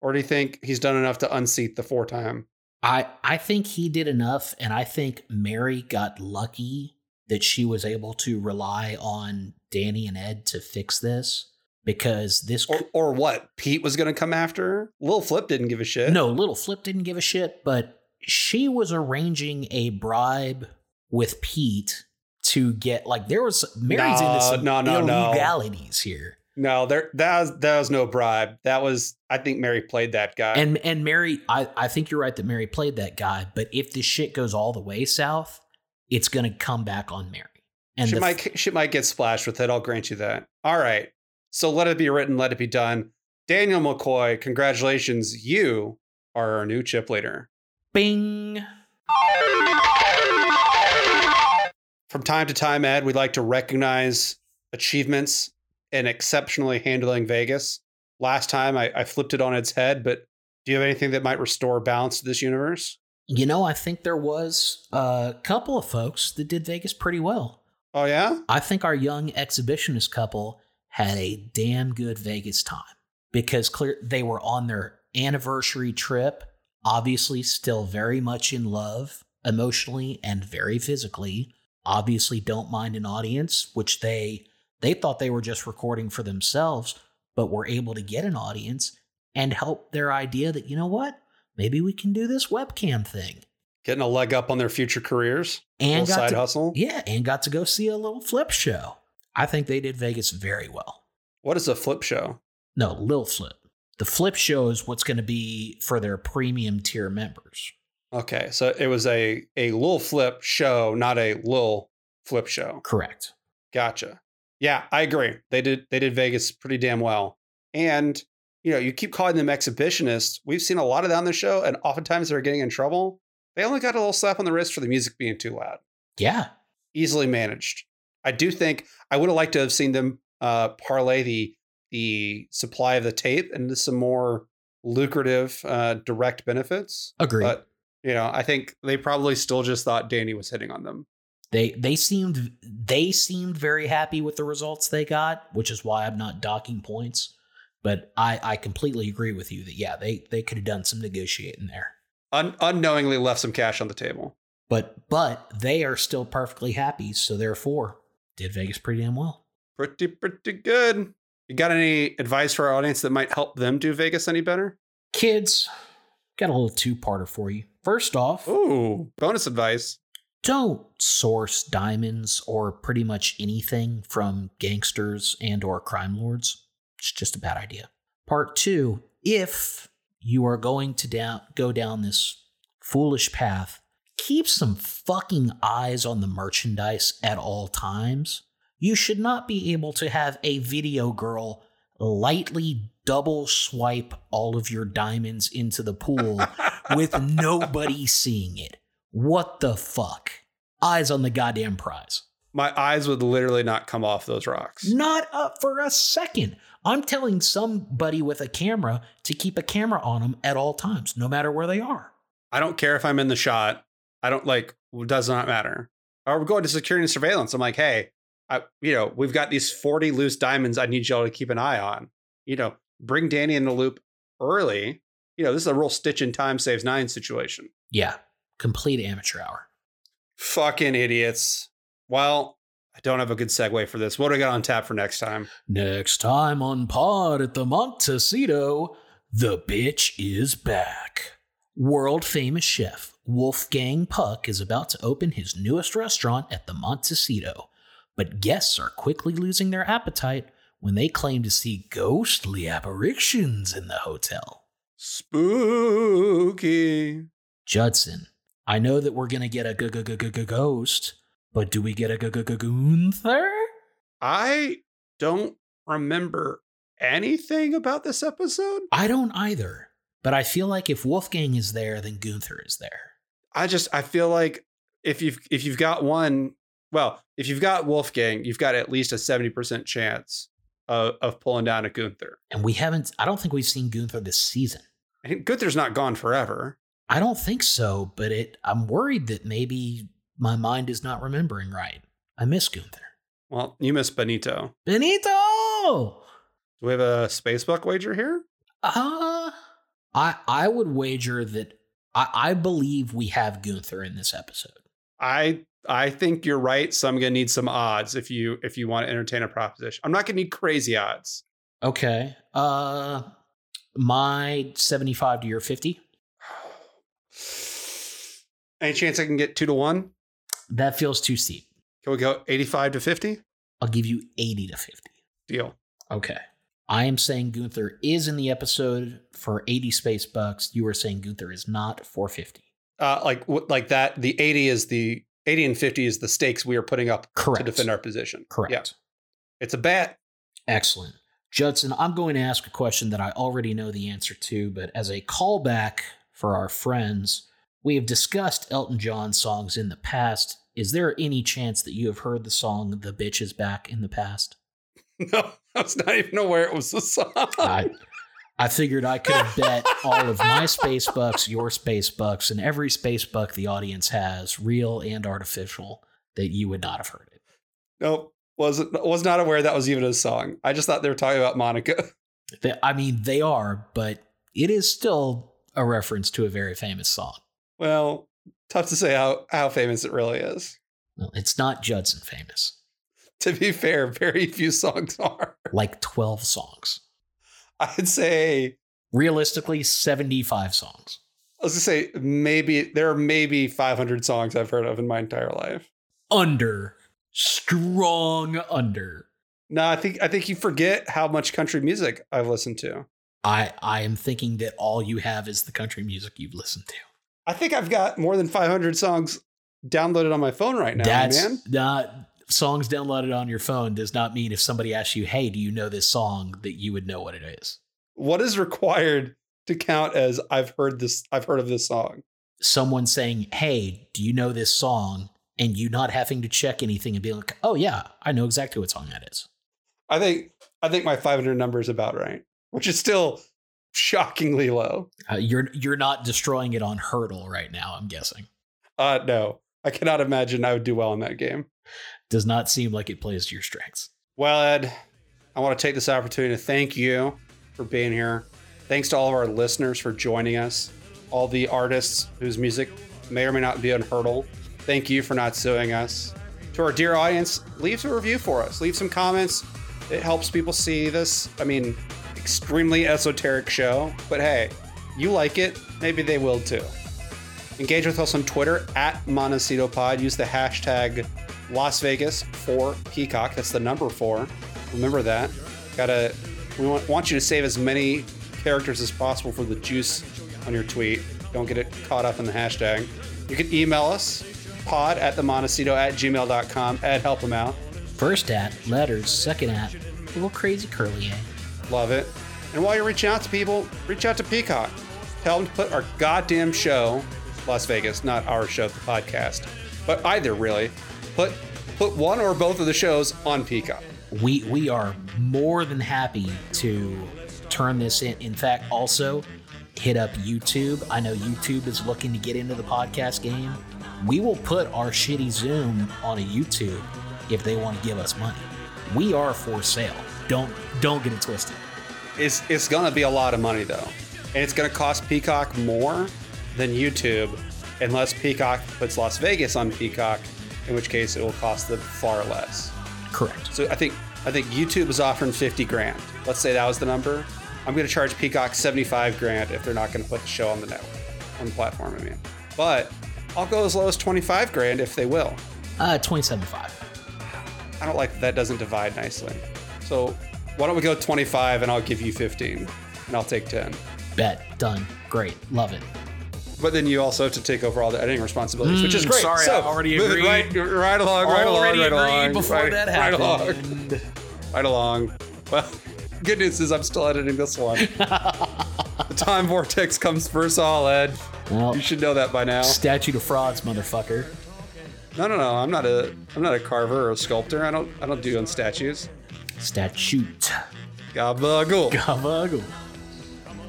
Or do you think he's done enough to unseat the four time? I I think he did enough, and I think Mary got lucky that she was able to rely on Danny and Ed to fix this because this Or, or what? Pete was going to come after her. Lil Flip didn't give a shit. no little Flip didn't give a shit, but she was arranging a bribe with Pete to get like there was Mary's No, into some no, no, no. illegalities here. no, there that was that was no bribe. That was I think Mary played that guy. And and Mary, I, I think you're right that Mary played that guy, but if this shit goes all the way south, it's gonna come back on Mary. And she might she might get splashed with it. I'll grant you that. All right. So let it be written, let it be done. Daniel McCoy, congratulations. You are our new chip leader. Bing. From time to time, Ed, we'd like to recognize achievements in exceptionally handling Vegas. Last time I, I flipped it on its head, but do you have anything that might restore balance to this universe? You know, I think there was a couple of folks that did Vegas pretty well. Oh yeah? I think our young exhibitionist couple had a damn good Vegas time because clear they were on their anniversary trip, obviously still very much in love emotionally and very physically. Obviously don't mind an audience, which they they thought they were just recording for themselves, but were able to get an audience and help their idea that you know what? Maybe we can do this webcam thing. Getting a leg up on their future careers. And got side to, hustle. Yeah, and got to go see a little flip show. I think they did Vegas very well. What is a flip show? No, Lil Flip. The Flip show is what's going to be for their premium tier members. Okay, so it was a a Lil Flip show, not a Lil Flip show. Correct. Gotcha. Yeah, I agree. They did they did Vegas pretty damn well. And you know, you keep calling them exhibitionists. We've seen a lot of that on the show, and oftentimes they're getting in trouble. They only got a little slap on the wrist for the music being too loud. Yeah. Easily managed. I do think I would have liked to have seen them uh, parlay the the supply of the tape into some more lucrative uh, direct benefits. Agreed. But you know, I think they probably still just thought Danny was hitting on them. They they seemed they seemed very happy with the results they got, which is why I'm not docking points. But I I completely agree with you that yeah, they they could have done some negotiating there. Un- unknowingly left some cash on the table. But but they are still perfectly happy, so therefore did Vegas pretty damn well. Pretty, pretty good. You got any advice for our audience that might help them do Vegas any better? Kids, got a little two-parter for you. First off, Ooh, bonus advice. don't source diamonds or pretty much anything from gangsters and or crime lords. It's just a bad idea. Part 2, if you are going to down, go down this foolish path keep some fucking eyes on the merchandise at all times. You should not be able to have a video girl lightly double swipe all of your diamonds into the pool with nobody seeing it. What the fuck? Eyes on the goddamn prize. My eyes would literally not come off those rocks. Not up for a second. I'm telling somebody with a camera to keep a camera on them at all times, no matter where they are. I don't care if I'm in the shot. I don't like, it does not matter. Or we're going to security and surveillance. I'm like, hey, I, you know, we've got these 40 loose diamonds I need y'all to keep an eye on. You know, bring Danny in the loop early. You know, this is a real stitch in time saves nine situation. Yeah, complete amateur hour. Fucking idiots. Well, I don't have a good segue for this. What do I got on tap for next time? Next time on Pod at the Montecito, the bitch is back. World famous chef Wolfgang Puck is about to open his newest restaurant at the Montecito, but guests are quickly losing their appetite when they claim to see ghostly apparitions in the hotel. Spooky. Judson, I know that we're going to get a g- g- g- ghost, but do we get a Gunther? I don't remember anything about this episode. I don't either, but I feel like if Wolfgang is there, then Gunther is there. I just I feel like if you've if you've got one, well, if you've got Wolfgang, you've got at least a seventy percent chance of, of pulling down a Gunther. And we haven't. I don't think we've seen Gunther this season. I think Gunther's not gone forever. I don't think so, but it. I'm worried that maybe my mind is not remembering right. I miss Gunther. Well, you miss Benito. Benito. Do we have a spacebuck wager here? Uh I I would wager that I, I believe we have Gunther in this episode. I I think you're right. So I'm gonna need some odds if you if you want to entertain a proposition. I'm not gonna need crazy odds. Okay. Uh my 75 to your 50. Any chance I can get two to one? That feels too steep. Can we go 85 to 50? I'll give you 80 to 50. Deal. Okay. I am saying Gunther is in the episode for 80 space bucks. You are saying Gunther is not for 50. Uh, like like that. The 80 is the 80 and 50 is the stakes we are putting up Correct. to defend our position. Correct. Yeah. It's a bet. Excellent. Judson, I'm going to ask a question that I already know the answer to, but as a callback for our friends, we have discussed Elton John songs in the past. Is there any chance that you have heard the song The Bitch is Back in the past? No, I was not even aware it was a song. I, I figured I could have bet all of my space bucks, your space bucks, and every space buck the audience has, real and artificial, that you would not have heard it. Nope. Was was not aware that was even a song. I just thought they were talking about Monica. They, I mean, they are, but it is still a reference to a very famous song. Well, tough to say how, how famous it really is. Well, it's not Judson famous. To be fair, very few songs are. Like 12 songs. I'd say Realistically, 75 songs. I was gonna say maybe there are maybe 500 songs I've heard of in my entire life. Under. Strong under. No, I think I think you forget how much country music I've listened to. I I am thinking that all you have is the country music you've listened to. I think I've got more than 500 songs downloaded on my phone right now, That's man. not songs downloaded on your phone does not mean if somebody asks you, "Hey, do you know this song?" that you would know what it is. What is required to count as I've heard this I've heard of this song? Someone saying, "Hey, do you know this song?" and you not having to check anything and be like, "Oh yeah, I know exactly what song that is." I think I think my 500 number is about right, which is still shockingly low. Uh, you're you're not destroying it on Heardle right now. I'm guessing. Uh no. I cannot imagine I would do well in that game. Does not seem like it plays to your strengths. Well, Ed, I want to take this opportunity to thank you for being here. Thanks to all of our listeners for joining us. All the artists whose music may or may not be on Heardle. Thank you for not suing us. To our dear audience, leave a review for us. Leave some comments. It helps people see this. I mean, extremely esoteric show, but hey, you like it, maybe they will too. Engage with us on Twitter at MontecitoPod. Use the hashtag Las Vegas for Peacock. That's the number four. Remember that. Gotta. We want, want you to save as many characters as possible for the juice on your tweet. Don't get it caught up in the hashtag. You can email us, pod at the Montecito at gmail.com. Ed, help them out. First at letters, second at little crazy curly A. Love it. And while you're reaching out to people, reach out to Peacock. Tell them to put our goddamn show, Las Vegas, not our show, the podcast, but either really, put put one or both of the shows on Peacock. We we are more than happy to turn this in. In fact, also hit up YouTube. I know YouTube is looking to get into the podcast game. We will put our shitty Zoom on a YouTube if they want to give us money. We are for sale. Don't don't get it twisted. It's it's gonna be a lot of money though, and it's gonna cost Peacock more than YouTube, unless Peacock puts Las Vegas on Peacock, in which case it will cost them far less. Correct. So I think I think YouTube is offering 50 grand. Let's say that was the number. I'm going to charge Peacock 75 grand if they're not going to put the show on the network, on the platform. I mean, but I'll go as low as 25 grand if they will. Uh, 27.5. I don't like that. That doesn't divide nicely. So why don't we go 25 and I'll give you 15 and I'll take 10. Bet. Done. Great. Love it. But then you also have to take over all the editing responsibilities, which is Mm, great. sorry, so, I already agreed. Right, right along, right Already along, right along. before right, that right along. Right along. Well, good news is I'm still editing this one. the time vortex comes first all, Ed. Well, you should know that by now. Statute of frauds, motherfucker. No, no, no. I'm not a I'm not a carver or a sculptor. I don't I don't do on statues. Statute. Gabagool. Gabagool.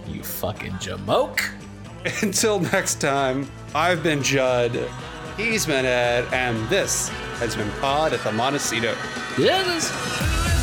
You fucking jamoke. Until next time, I've been Judd. He's been Ed, and this has been Pod at the Montecito. Yes.